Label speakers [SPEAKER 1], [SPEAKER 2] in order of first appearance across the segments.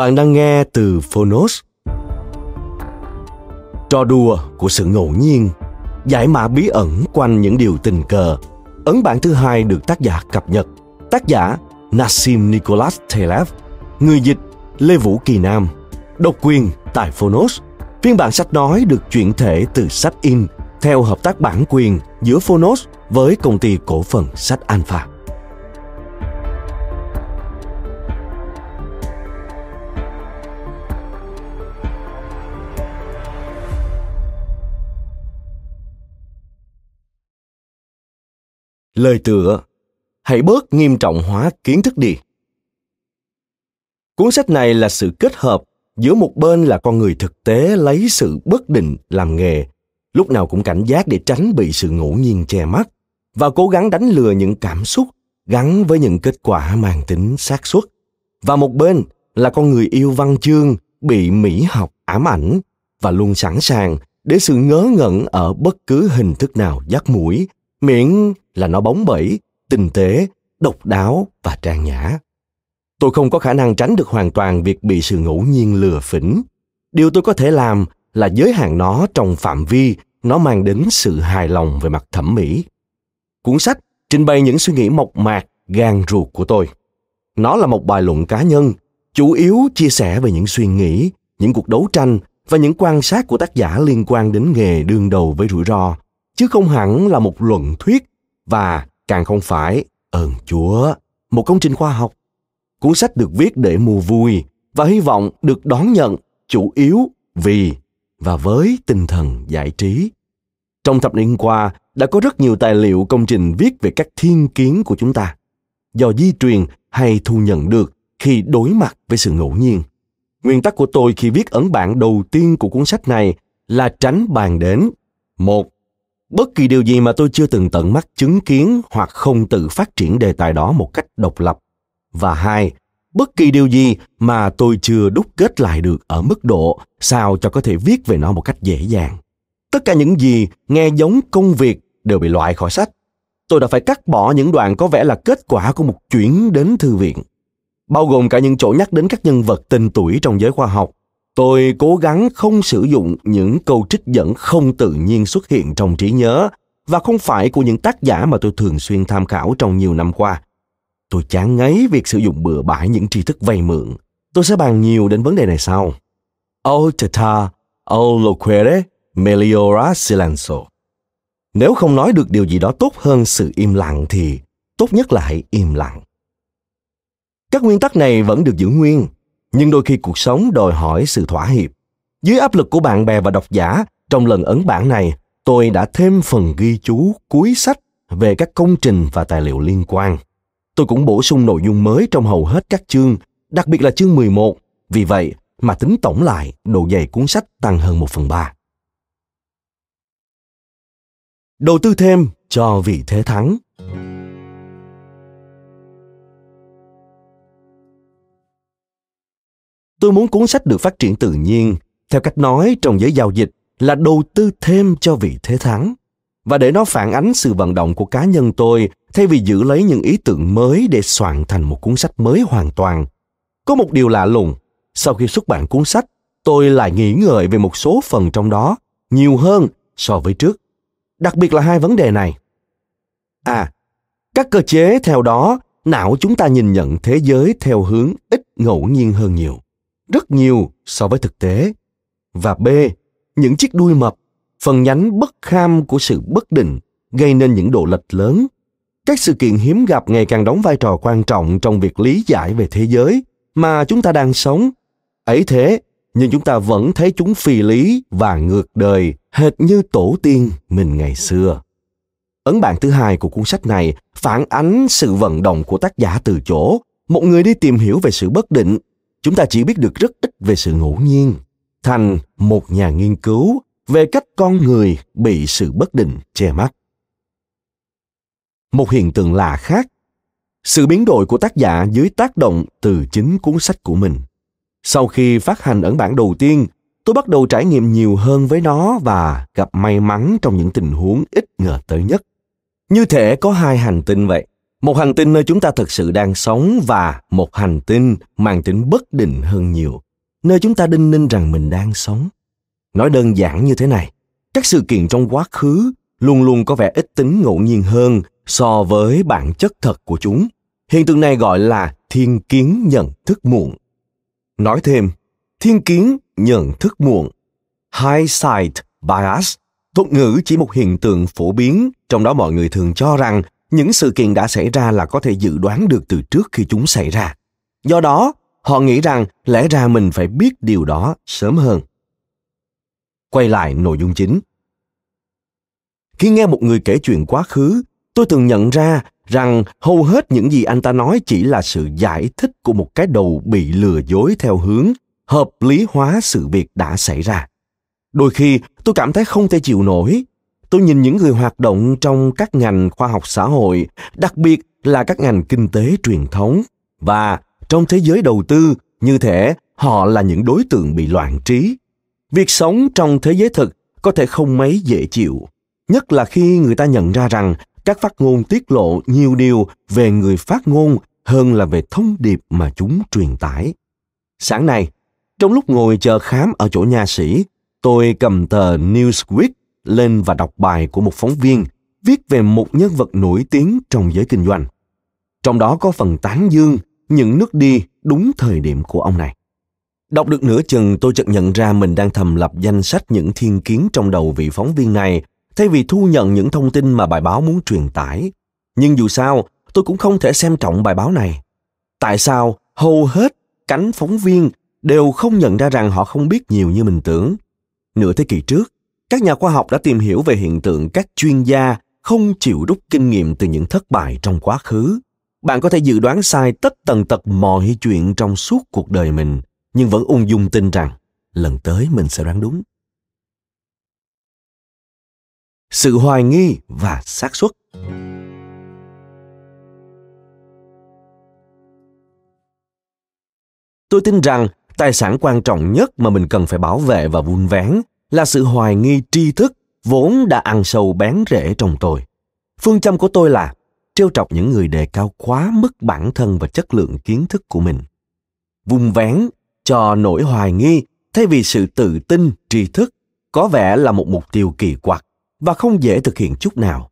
[SPEAKER 1] Bạn đang nghe từ Phonos. Trò đùa của sự ngẫu nhiên, giải mã bí ẩn quanh những điều tình cờ. Ấn bản thứ hai được tác giả cập nhật. Tác giả Nassim Nicholas Taleb, người dịch Lê Vũ Kỳ Nam, độc quyền tại Phonos. Phiên bản sách nói được chuyển thể từ sách in theo hợp tác bản quyền giữa Phonos với công ty cổ phần sách Alpha. Lời tựa Hãy bớt nghiêm trọng hóa kiến thức đi. Cuốn sách này là sự kết hợp giữa một bên là con người thực tế lấy sự bất định làm nghề, lúc nào cũng cảnh giác để tránh bị sự ngẫu nhiên che mắt và cố gắng đánh lừa những cảm xúc gắn với những kết quả mang tính xác suất. Và một bên là con người yêu văn chương bị mỹ học ám ảnh và luôn sẵn sàng để sự ngớ ngẩn ở bất cứ hình thức nào dắt mũi miễn là nó bóng bẩy, tinh tế, độc đáo và trang nhã. Tôi không có khả năng tránh được hoàn toàn việc bị sự ngẫu nhiên lừa phỉnh. Điều tôi có thể làm là giới hạn nó trong phạm vi nó mang đến sự hài lòng về mặt thẩm mỹ. Cuốn sách trình bày những suy nghĩ mộc mạc, gan ruột của tôi. Nó là một bài luận cá nhân, chủ yếu chia sẻ về những suy nghĩ, những cuộc đấu tranh và những quan sát của tác giả liên quan đến nghề đương đầu với rủi ro, chứ không hẳn là một luận thuyết và càng không phải ơn chúa. Một công trình khoa học, cuốn sách được viết để mua vui và hy vọng được đón nhận chủ yếu vì và với tinh thần giải trí. Trong thập niên qua, đã có rất nhiều tài liệu công trình viết về các thiên kiến của chúng ta, do di truyền hay thu nhận được khi đối mặt với sự ngẫu nhiên. Nguyên tắc của tôi khi viết ấn bản đầu tiên của cuốn sách này là tránh bàn đến một bất kỳ điều gì mà tôi chưa từng tận mắt chứng kiến hoặc không tự phát triển đề tài đó một cách độc lập. Và hai, bất kỳ điều gì mà tôi chưa đúc kết lại được ở mức độ sao cho có thể viết về nó một cách dễ dàng. Tất cả những gì nghe giống công việc đều bị loại khỏi sách. Tôi đã phải cắt bỏ những đoạn có vẻ là kết quả của một chuyến đến thư viện. Bao gồm cả những chỗ nhắc đến các nhân vật tên tuổi trong giới khoa học tôi cố gắng không sử dụng những câu trích dẫn không tự nhiên xuất hiện trong trí nhớ và không phải của những tác giả mà tôi thường xuyên tham khảo trong nhiều năm qua. Tôi chán ngấy việc sử dụng bừa bãi những tri thức vay mượn. Tôi sẽ bàn nhiều đến vấn đề này sau. O tata o loquere meliora silencio. Nếu không nói được điều gì đó tốt hơn sự im lặng thì tốt nhất là hãy im lặng. Các nguyên tắc này vẫn được giữ nguyên nhưng đôi khi cuộc sống đòi hỏi sự thỏa hiệp dưới áp lực của bạn bè và độc giả trong lần ấn bản này tôi đã thêm phần ghi chú cuối sách về các công trình và tài liệu liên quan. Tôi cũng bổ sung nội dung mới trong hầu hết các chương, đặc biệt là chương 11. Vì vậy mà tính tổng lại, độ dày cuốn sách tăng hơn một phần ba. Đầu tư thêm cho vị thế thắng. Tôi muốn cuốn sách được phát triển tự nhiên, theo cách nói trong giới giao dịch là đầu tư thêm cho vị thế thắng. Và để nó phản ánh sự vận động của cá nhân tôi thay vì giữ lấy những ý tưởng mới để soạn thành một cuốn sách mới hoàn toàn. Có một điều lạ lùng, sau khi xuất bản cuốn sách, tôi lại nghĩ ngợi về một số phần trong đó nhiều hơn so với trước. Đặc biệt là hai vấn đề này. À, các cơ chế theo đó, não chúng ta nhìn nhận thế giới theo hướng ít ngẫu nhiên hơn nhiều, rất nhiều so với thực tế. Và B, những chiếc đuôi mập, phần nhánh bất kham của sự bất định gây nên những độ lệch lớn. Các sự kiện hiếm gặp ngày càng đóng vai trò quan trọng trong việc lý giải về thế giới mà chúng ta đang sống. Ấy thế, nhưng chúng ta vẫn thấy chúng phi lý và ngược đời hệt như tổ tiên mình ngày xưa. Ấn bản thứ hai của cuốn sách này phản ánh sự vận động của tác giả từ chỗ một người đi tìm hiểu về sự bất định. Chúng ta chỉ biết được rất ít về sự ngẫu nhiên. Thành một nhà nghiên cứu về cách con người bị sự bất định che mắt. Một hiện tượng lạ khác, sự biến đổi của tác giả dưới tác động từ chính cuốn sách của mình. Sau khi phát hành ấn bản đầu tiên, tôi bắt đầu trải nghiệm nhiều hơn với nó và gặp may mắn trong những tình huống ít ngờ tới nhất. Như thể có hai hành tinh vậy. Một hành tinh nơi chúng ta thực sự đang sống và một hành tinh mang tính bất định hơn nhiều, nơi chúng ta đinh ninh rằng mình đang sống. Nói đơn giản như thế này, các sự kiện trong quá khứ luôn luôn có vẻ ít tính ngẫu nhiên hơn so với bản chất thật của chúng. Hiện tượng này gọi là thiên kiến nhận thức muộn. Nói thêm, thiên kiến nhận thức muộn, hindsight bias, thuật ngữ chỉ một hiện tượng phổ biến, trong đó mọi người thường cho rằng những sự kiện đã xảy ra là có thể dự đoán được từ trước khi chúng xảy ra. Do đó, họ nghĩ rằng lẽ ra mình phải biết điều đó sớm hơn. Quay lại nội dung chính. Khi nghe một người kể chuyện quá khứ, tôi thường nhận ra rằng hầu hết những gì anh ta nói chỉ là sự giải thích của một cái đầu bị lừa dối theo hướng hợp lý hóa sự việc đã xảy ra đôi khi tôi cảm thấy không thể chịu nổi tôi nhìn những người hoạt động trong các ngành khoa học xã hội đặc biệt là các ngành kinh tế truyền thống và trong thế giới đầu tư như thể họ là những đối tượng bị loạn trí việc sống trong thế giới thực có thể không mấy dễ chịu nhất là khi người ta nhận ra rằng các phát ngôn tiết lộ nhiều điều về người phát ngôn hơn là về thông điệp mà chúng truyền tải. Sáng nay, trong lúc ngồi chờ khám ở chỗ nha sĩ, tôi cầm tờ Newsweek lên và đọc bài của một phóng viên viết về một nhân vật nổi tiếng trong giới kinh doanh. Trong đó có phần tán dương những nước đi đúng thời điểm của ông này. Đọc được nửa chừng tôi chợt nhận ra mình đang thầm lập danh sách những thiên kiến trong đầu vị phóng viên này thay vì thu nhận những thông tin mà bài báo muốn truyền tải. Nhưng dù sao, tôi cũng không thể xem trọng bài báo này. Tại sao hầu hết cánh phóng viên đều không nhận ra rằng họ không biết nhiều như mình tưởng? Nửa thế kỷ trước, các nhà khoa học đã tìm hiểu về hiện tượng các chuyên gia không chịu rút kinh nghiệm từ những thất bại trong quá khứ. Bạn có thể dự đoán sai tất tần tật mọi chuyện trong suốt cuộc đời mình, nhưng vẫn ung dung tin rằng lần tới mình sẽ đoán đúng. sự hoài nghi và xác suất tôi tin rằng tài sản quan trọng nhất mà mình cần phải bảo vệ và vun vén là sự hoài nghi tri thức vốn đã ăn sâu bén rễ trong tôi phương châm của tôi là trêu trọc những người đề cao quá mức bản thân và chất lượng kiến thức của mình vùng vén cho nỗi hoài nghi thay vì sự tự tin tri thức có vẻ là một mục tiêu kỳ quặc và không dễ thực hiện chút nào.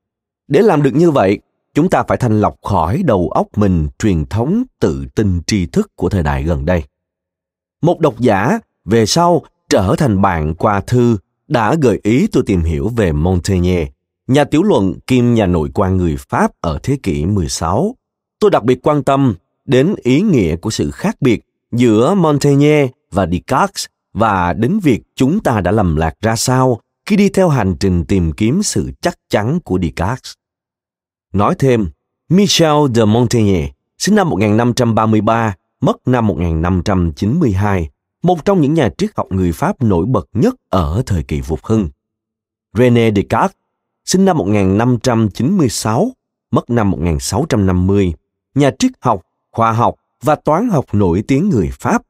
[SPEAKER 1] Để làm được như vậy, chúng ta phải thanh lọc khỏi đầu óc mình truyền thống tự tin tri thức của thời đại gần đây. Một độc giả về sau trở thành bạn qua thư đã gợi ý tôi tìm hiểu về Montaigne, nhà tiểu luận kim nhà nội quan người Pháp ở thế kỷ 16. Tôi đặc biệt quan tâm đến ý nghĩa của sự khác biệt giữa Montaigne và Descartes và đến việc chúng ta đã lầm lạc ra sao khi đi theo hành trình tìm kiếm sự chắc chắn của Descartes. Nói thêm, Michel de Montaigne, sinh năm 1533, mất năm 1592, một trong những nhà triết học người Pháp nổi bật nhất ở thời kỳ phục hưng. René Descartes, sinh năm 1596, mất năm 1650, nhà triết học, khoa học và toán học nổi tiếng người Pháp.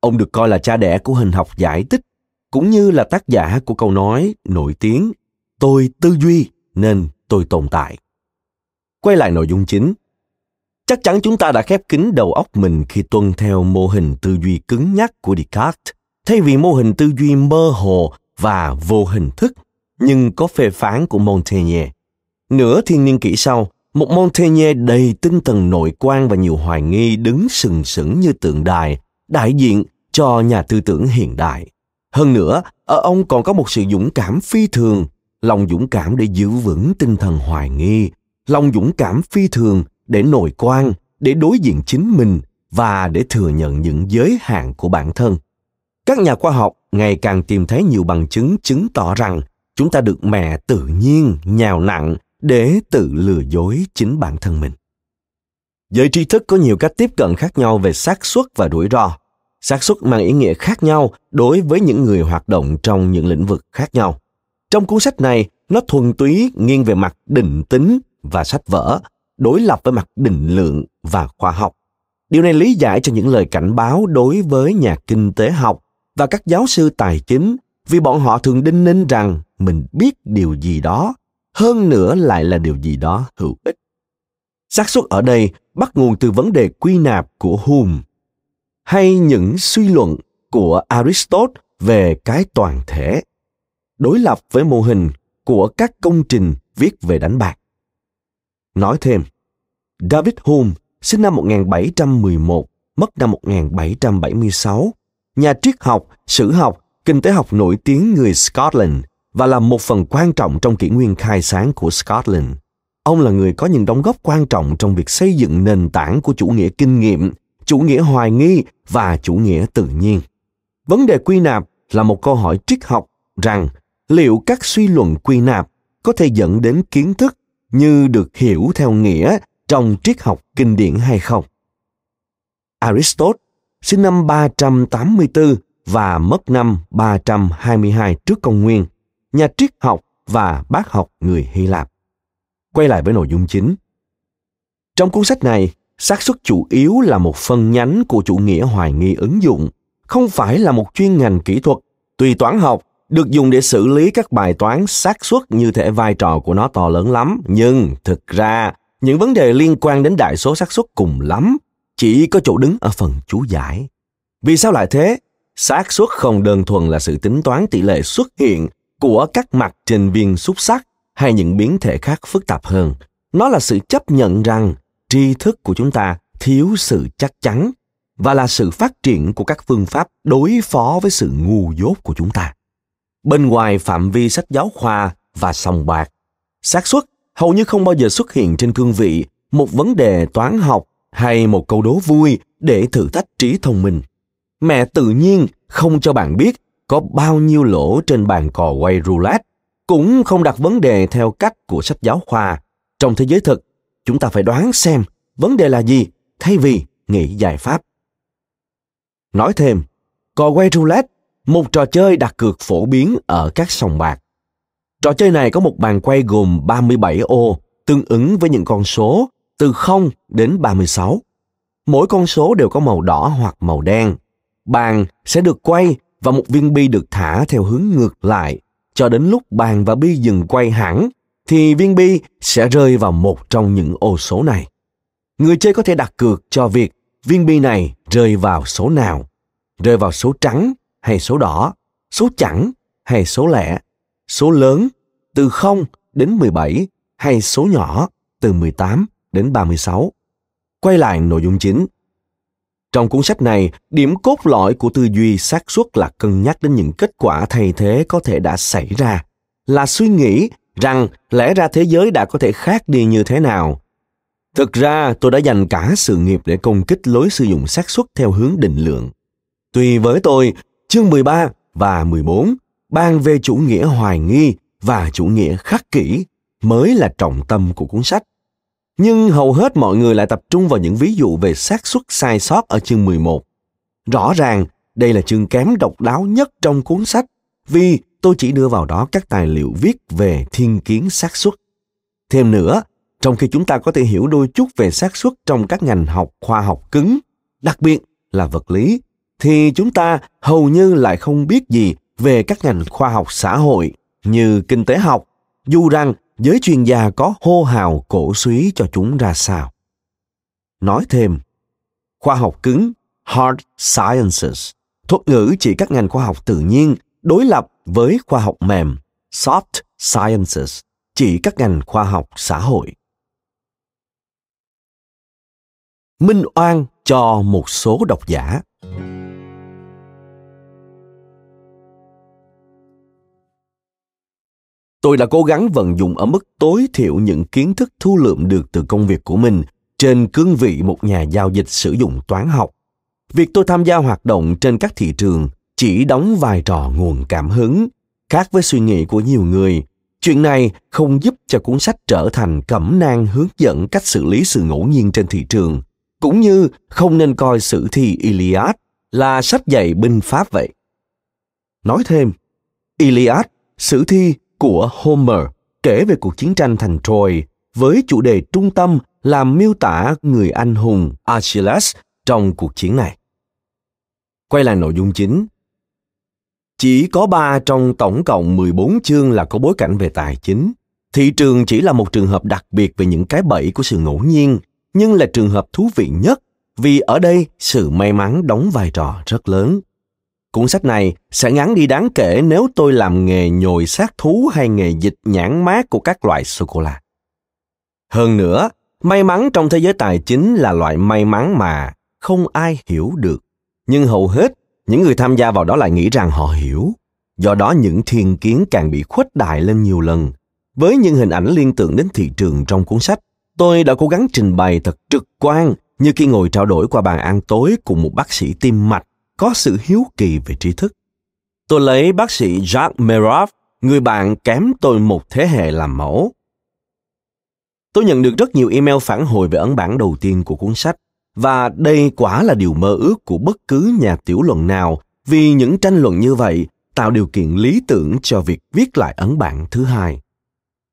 [SPEAKER 1] Ông được coi là cha đẻ của hình học giải tích cũng như là tác giả của câu nói nổi tiếng tôi tư duy nên tôi tồn tại quay lại nội dung chính chắc chắn chúng ta đã khép kín đầu óc mình khi tuân theo mô hình tư duy cứng nhắc của descartes thay vì mô hình tư duy mơ hồ và vô hình thức nhưng có phê phán của montaigne nửa thiên niên kỷ sau một Montaigne đầy tinh thần nội quan và nhiều hoài nghi đứng sừng sững như tượng đài, đại diện cho nhà tư tưởng hiện đại. Hơn nữa, ở ông còn có một sự dũng cảm phi thường, lòng dũng cảm để giữ vững tinh thần hoài nghi, lòng dũng cảm phi thường để nổi quan, để đối diện chính mình và để thừa nhận những giới hạn của bản thân. Các nhà khoa học ngày càng tìm thấy nhiều bằng chứng chứng tỏ rằng chúng ta được mẹ tự nhiên nhào nặng để tự lừa dối chính bản thân mình. Giới tri thức có nhiều cách tiếp cận khác nhau về xác suất và rủi ro. Xác suất mang ý nghĩa khác nhau đối với những người hoạt động trong những lĩnh vực khác nhau. Trong cuốn sách này, nó thuần túy nghiêng về mặt định tính và sách vở, đối lập với mặt định lượng và khoa học. Điều này lý giải cho những lời cảnh báo đối với nhà kinh tế học và các giáo sư tài chính vì bọn họ thường đinh ninh rằng mình biết điều gì đó, hơn nữa lại là điều gì đó hữu ích. xác suất ở đây bắt nguồn từ vấn đề quy nạp của Hume hay những suy luận của Aristotle về cái toàn thể, đối lập với mô hình của các công trình viết về đánh bạc. Nói thêm, David Hume sinh năm 1711, mất năm 1776, nhà triết học, sử học, kinh tế học nổi tiếng người Scotland và là một phần quan trọng trong kỷ nguyên khai sáng của Scotland. Ông là người có những đóng góp quan trọng trong việc xây dựng nền tảng của chủ nghĩa kinh nghiệm, chủ nghĩa hoài nghi và chủ nghĩa tự nhiên. Vấn đề quy nạp là một câu hỏi triết học rằng liệu các suy luận quy nạp có thể dẫn đến kiến thức như được hiểu theo nghĩa trong triết học kinh điển hay không. Aristotle sinh năm 384 và mất năm 322 trước công nguyên, nhà triết học và bác học người Hy Lạp. Quay lại với nội dung chính. Trong cuốn sách này, xác suất chủ yếu là một phần nhánh của chủ nghĩa hoài nghi ứng dụng, không phải là một chuyên ngành kỹ thuật. Tùy toán học được dùng để xử lý các bài toán xác suất như thể vai trò của nó to lớn lắm, nhưng thực ra những vấn đề liên quan đến đại số xác suất cùng lắm chỉ có chỗ đứng ở phần chú giải. Vì sao lại thế? xác suất không đơn thuần là sự tính toán tỷ lệ xuất hiện của các mặt trên viên xúc sắc hay những biến thể khác phức tạp hơn. Nó là sự chấp nhận rằng tri thức của chúng ta thiếu sự chắc chắn và là sự phát triển của các phương pháp đối phó với sự ngu dốt của chúng ta. Bên ngoài phạm vi sách giáo khoa và sòng bạc, xác suất hầu như không bao giờ xuất hiện trên cương vị một vấn đề toán học hay một câu đố vui để thử thách trí thông minh. Mẹ tự nhiên không cho bạn biết có bao nhiêu lỗ trên bàn cò quay roulette, cũng không đặt vấn đề theo cách của sách giáo khoa. Trong thế giới thực, chúng ta phải đoán xem vấn đề là gì thay vì nghĩ giải pháp. Nói thêm, cò quay roulette, một trò chơi đặt cược phổ biến ở các sòng bạc. Trò chơi này có một bàn quay gồm 37 ô, tương ứng với những con số từ 0 đến 36. Mỗi con số đều có màu đỏ hoặc màu đen. Bàn sẽ được quay và một viên bi được thả theo hướng ngược lại cho đến lúc bàn và bi dừng quay hẳn thì viên bi sẽ rơi vào một trong những ô số này. Người chơi có thể đặt cược cho việc viên bi này rơi vào số nào, rơi vào số trắng hay số đỏ, số chẵn hay số lẻ, số lớn từ 0 đến 17 hay số nhỏ từ 18 đến 36. Quay lại nội dung chính. Trong cuốn sách này, điểm cốt lõi của tư duy xác suất là cân nhắc đến những kết quả thay thế có thể đã xảy ra, là suy nghĩ rằng lẽ ra thế giới đã có thể khác đi như thế nào. Thực ra, tôi đã dành cả sự nghiệp để công kích lối sử dụng xác suất theo hướng định lượng. Tuy với tôi, chương 13 và 14 bàn về chủ nghĩa hoài nghi và chủ nghĩa khắc kỷ mới là trọng tâm của cuốn sách. Nhưng hầu hết mọi người lại tập trung vào những ví dụ về xác suất sai sót ở chương 11. Rõ ràng, đây là chương kém độc đáo nhất trong cuốn sách vì tôi chỉ đưa vào đó các tài liệu viết về thiên kiến xác suất. Thêm nữa, trong khi chúng ta có thể hiểu đôi chút về xác suất trong các ngành học khoa học cứng, đặc biệt là vật lý, thì chúng ta hầu như lại không biết gì về các ngành khoa học xã hội như kinh tế học, dù rằng giới chuyên gia có hô hào cổ suý cho chúng ra sao. Nói thêm, khoa học cứng, hard sciences, thuật ngữ chỉ các ngành khoa học tự nhiên đối lập với khoa học mềm, soft sciences, chỉ các ngành khoa học xã hội. minh oan cho một số độc giả tôi đã cố gắng vận dụng ở mức tối thiểu những kiến thức thu lượm được từ công việc của mình trên cương vị một nhà giao dịch sử dụng toán học. Việc tôi tham gia hoạt động trên các thị trường chỉ đóng vai trò nguồn cảm hứng. Khác với suy nghĩ của nhiều người, chuyện này không giúp cho cuốn sách trở thành cẩm nang hướng dẫn cách xử lý sự ngẫu nhiên trên thị trường, cũng như không nên coi sử thi iliad là sách dạy binh pháp vậy. Nói thêm, iliad, sử thi của homer kể về cuộc chiến tranh thành troy với chủ đề trung tâm là miêu tả người anh hùng achilles trong cuộc chiến này quay lại nội dung chính chỉ có 3 trong tổng cộng 14 chương là có bối cảnh về tài chính. Thị trường chỉ là một trường hợp đặc biệt về những cái bẫy của sự ngẫu nhiên, nhưng là trường hợp thú vị nhất vì ở đây sự may mắn đóng vai trò rất lớn. Cuốn sách này sẽ ngắn đi đáng kể nếu tôi làm nghề nhồi xác thú hay nghề dịch nhãn mát của các loại sô-cô-la. Hơn nữa, may mắn trong thế giới tài chính là loại may mắn mà không ai hiểu được. Nhưng hầu hết những người tham gia vào đó lại nghĩ rằng họ hiểu do đó những thiên kiến càng bị khuếch đại lên nhiều lần với những hình ảnh liên tưởng đến thị trường trong cuốn sách tôi đã cố gắng trình bày thật trực quan như khi ngồi trao đổi qua bàn ăn tối cùng một bác sĩ tim mạch có sự hiếu kỳ về trí thức tôi lấy bác sĩ Jacques Merov, người bạn kém tôi một thế hệ làm mẫu. Tôi nhận được rất nhiều email phản hồi về ấn bản đầu tiên của cuốn sách. Và đây quả là điều mơ ước của bất cứ nhà tiểu luận nào, vì những tranh luận như vậy tạo điều kiện lý tưởng cho việc viết lại ấn bản thứ hai.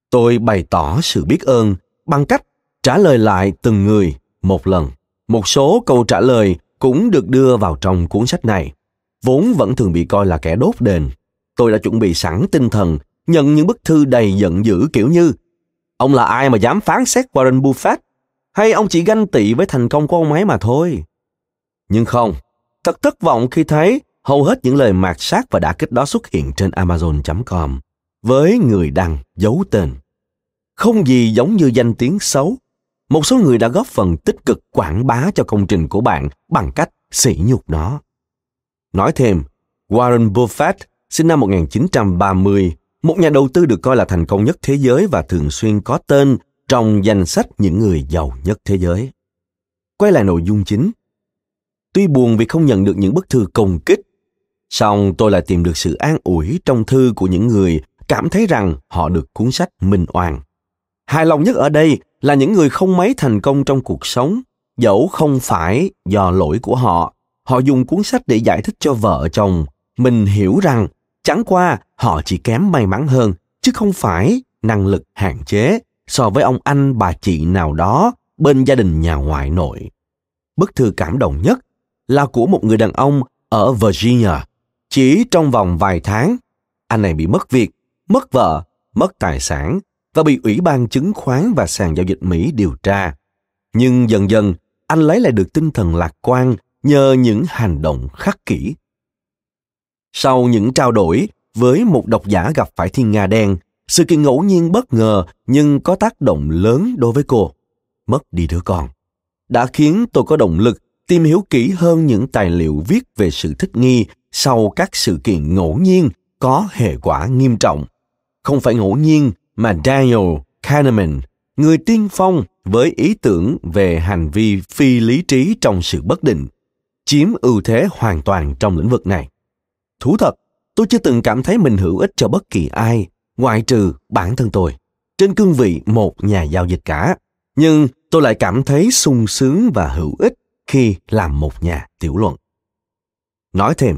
[SPEAKER 1] Tôi bày tỏ sự biết ơn bằng cách trả lời lại từng người một lần. Một số câu trả lời cũng được đưa vào trong cuốn sách này, vốn vẫn thường bị coi là kẻ đốt đền. Tôi đã chuẩn bị sẵn tinh thần nhận những bức thư đầy giận dữ kiểu như Ông là ai mà dám phán xét Warren Buffett? hay ông chỉ ganh tị với thành công của ông ấy mà thôi. Nhưng không, thật thất vọng khi thấy hầu hết những lời mạt sát và đả kích đó xuất hiện trên Amazon.com với người đăng giấu tên. Không gì giống như danh tiếng xấu. Một số người đã góp phần tích cực quảng bá cho công trình của bạn bằng cách sỉ nhục nó. Nói thêm, Warren Buffett sinh năm 1930, một nhà đầu tư được coi là thành công nhất thế giới và thường xuyên có tên trong danh sách những người giàu nhất thế giới. Quay lại nội dung chính. Tuy buồn vì không nhận được những bức thư công kích, song tôi lại tìm được sự an ủi trong thư của những người cảm thấy rằng họ được cuốn sách minh oan. Hài lòng nhất ở đây là những người không mấy thành công trong cuộc sống, dẫu không phải do lỗi của họ. Họ dùng cuốn sách để giải thích cho vợ chồng. Mình hiểu rằng chẳng qua họ chỉ kém may mắn hơn, chứ không phải năng lực hạn chế so với ông anh bà chị nào đó bên gia đình nhà ngoại nội. Bức thư cảm động nhất là của một người đàn ông ở Virginia. Chỉ trong vòng vài tháng, anh này bị mất việc, mất vợ, mất tài sản và bị Ủy ban chứng khoán và sàn giao dịch Mỹ điều tra. Nhưng dần dần, anh lấy lại được tinh thần lạc quan nhờ những hành động khắc kỷ. Sau những trao đổi với một độc giả gặp phải thiên nga đen, sự kiện ngẫu nhiên bất ngờ nhưng có tác động lớn đối với cô. Mất đi đứa con. Đã khiến tôi có động lực tìm hiểu kỹ hơn những tài liệu viết về sự thích nghi sau các sự kiện ngẫu nhiên có hệ quả nghiêm trọng. Không phải ngẫu nhiên mà Daniel Kahneman, người tiên phong với ý tưởng về hành vi phi lý trí trong sự bất định, chiếm ưu thế hoàn toàn trong lĩnh vực này. Thú thật, tôi chưa từng cảm thấy mình hữu ích cho bất kỳ ai ngoại trừ bản thân tôi, trên cương vị một nhà giao dịch cả. Nhưng tôi lại cảm thấy sung sướng và hữu ích khi làm một nhà tiểu luận. Nói thêm,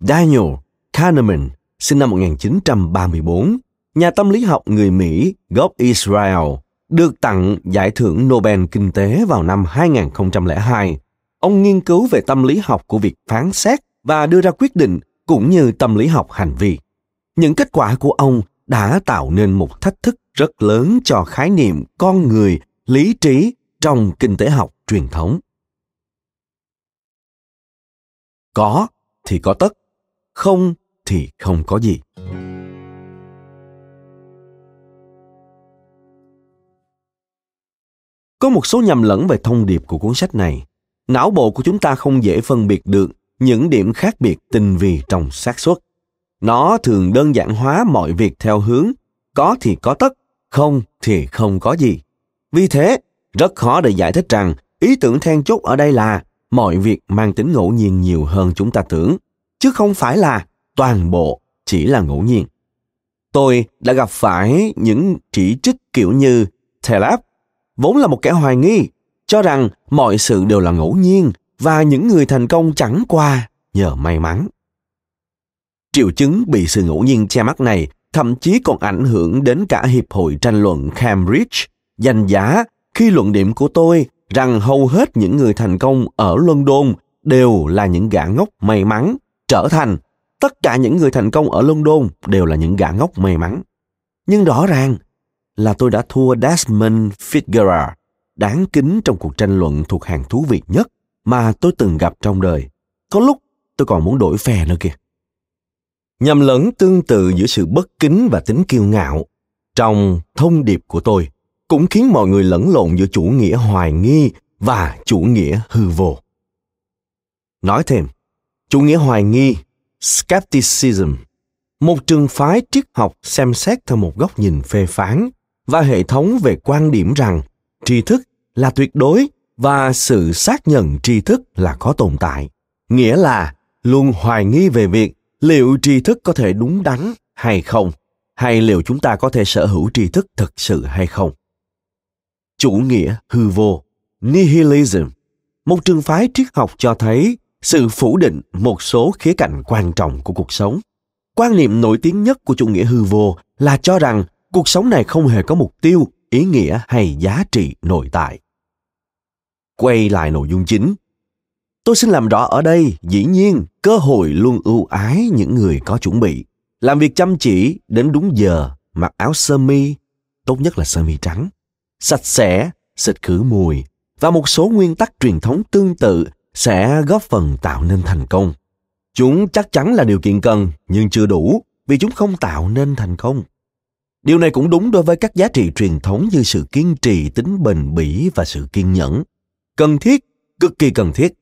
[SPEAKER 1] Daniel Kahneman sinh năm 1934, nhà tâm lý học người Mỹ gốc Israel, được tặng giải thưởng Nobel Kinh tế vào năm 2002. Ông nghiên cứu về tâm lý học của việc phán xét và đưa ra quyết định cũng như tâm lý học hành vi. Những kết quả của ông đã tạo nên một thách thức rất lớn cho khái niệm con người lý trí trong kinh tế học truyền thống có thì có tất không thì không có gì Có một số nhầm lẫn về thông điệp của cuốn sách này. Não bộ của chúng ta không dễ phân biệt được những điểm khác biệt tinh vi trong xác suất. Nó thường đơn giản hóa mọi việc theo hướng có thì có tất, không thì không có gì. Vì thế, rất khó để giải thích rằng ý tưởng then chốt ở đây là mọi việc mang tính ngẫu nhiên nhiều hơn chúng ta tưởng, chứ không phải là toàn bộ chỉ là ngẫu nhiên. Tôi đã gặp phải những chỉ trích kiểu như Taleb vốn là một kẻ hoài nghi, cho rằng mọi sự đều là ngẫu nhiên và những người thành công chẳng qua nhờ may mắn. Triệu chứng bị sự ngẫu nhiên che mắt này thậm chí còn ảnh hưởng đến cả Hiệp hội tranh luận Cambridge, danh giá khi luận điểm của tôi rằng hầu hết những người thành công ở London đều là những gã ngốc may mắn, trở thành tất cả những người thành công ở London đều là những gã ngốc may mắn. Nhưng rõ ràng là tôi đã thua Desmond Fitzgerald, đáng kính trong cuộc tranh luận thuộc hàng thú vị nhất mà tôi từng gặp trong đời. Có lúc tôi còn muốn đổi phe nữa kìa. Nhầm lẫn tương tự giữa sự bất kính và tính kiêu ngạo trong thông điệp của tôi cũng khiến mọi người lẫn lộn giữa chủ nghĩa hoài nghi và chủ nghĩa hư vô. Nói thêm, chủ nghĩa hoài nghi, skepticism, một trường phái triết học xem xét theo một góc nhìn phê phán và hệ thống về quan điểm rằng tri thức là tuyệt đối và sự xác nhận tri thức là có tồn tại. Nghĩa là luôn hoài nghi về việc liệu tri thức có thể đúng đắn hay không, hay liệu chúng ta có thể sở hữu tri thức thực sự hay không. Chủ nghĩa hư vô, nihilism. Một trường phái triết học cho thấy sự phủ định một số khía cạnh quan trọng của cuộc sống. Quan niệm nổi tiếng nhất của chủ nghĩa hư vô là cho rằng cuộc sống này không hề có mục tiêu, ý nghĩa hay giá trị nội tại. Quay lại nội dung chính. Tôi xin làm rõ ở đây, dĩ nhiên, cơ hội luôn ưu ái những người có chuẩn bị. Làm việc chăm chỉ đến đúng giờ, mặc áo sơ mi, tốt nhất là sơ mi trắng, sạch sẽ, xịt khử mùi, và một số nguyên tắc truyền thống tương tự sẽ góp phần tạo nên thành công. Chúng chắc chắn là điều kiện cần, nhưng chưa đủ, vì chúng không tạo nên thành công điều này cũng đúng đối với các giá trị truyền thống như sự kiên trì, tính bền bỉ và sự kiên nhẫn. Cần thiết, cực kỳ cần thiết.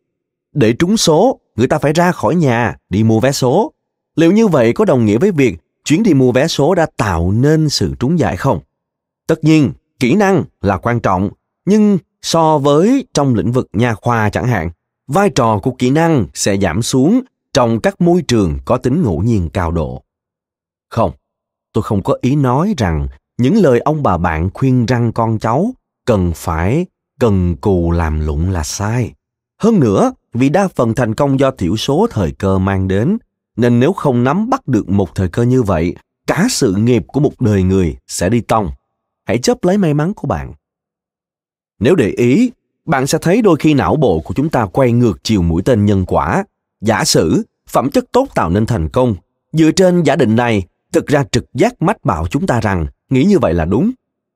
[SPEAKER 1] Để trúng số, người ta phải ra khỏi nhà, đi mua vé số. Liệu như vậy có đồng nghĩa với việc chuyến đi mua vé số đã tạo nên sự trúng giải không? Tất nhiên, kỹ năng là quan trọng, nhưng so với trong lĩnh vực nha khoa chẳng hạn, vai trò của kỹ năng sẽ giảm xuống trong các môi trường có tính ngẫu nhiên cao độ. Không tôi không có ý nói rằng những lời ông bà bạn khuyên răng con cháu cần phải, cần cù làm lụng là sai. Hơn nữa, vì đa phần thành công do thiểu số thời cơ mang đến, nên nếu không nắm bắt được một thời cơ như vậy, cả sự nghiệp của một đời người sẽ đi tông hãy chấp lấy may mắn của bạn. Nếu để ý, bạn sẽ thấy đôi khi não bộ của chúng ta quay ngược chiều mũi tên nhân quả. Giả sử, phẩm chất tốt tạo nên thành công. Dựa trên giả định này thực ra trực giác mách bảo chúng ta rằng, nghĩ như vậy là đúng.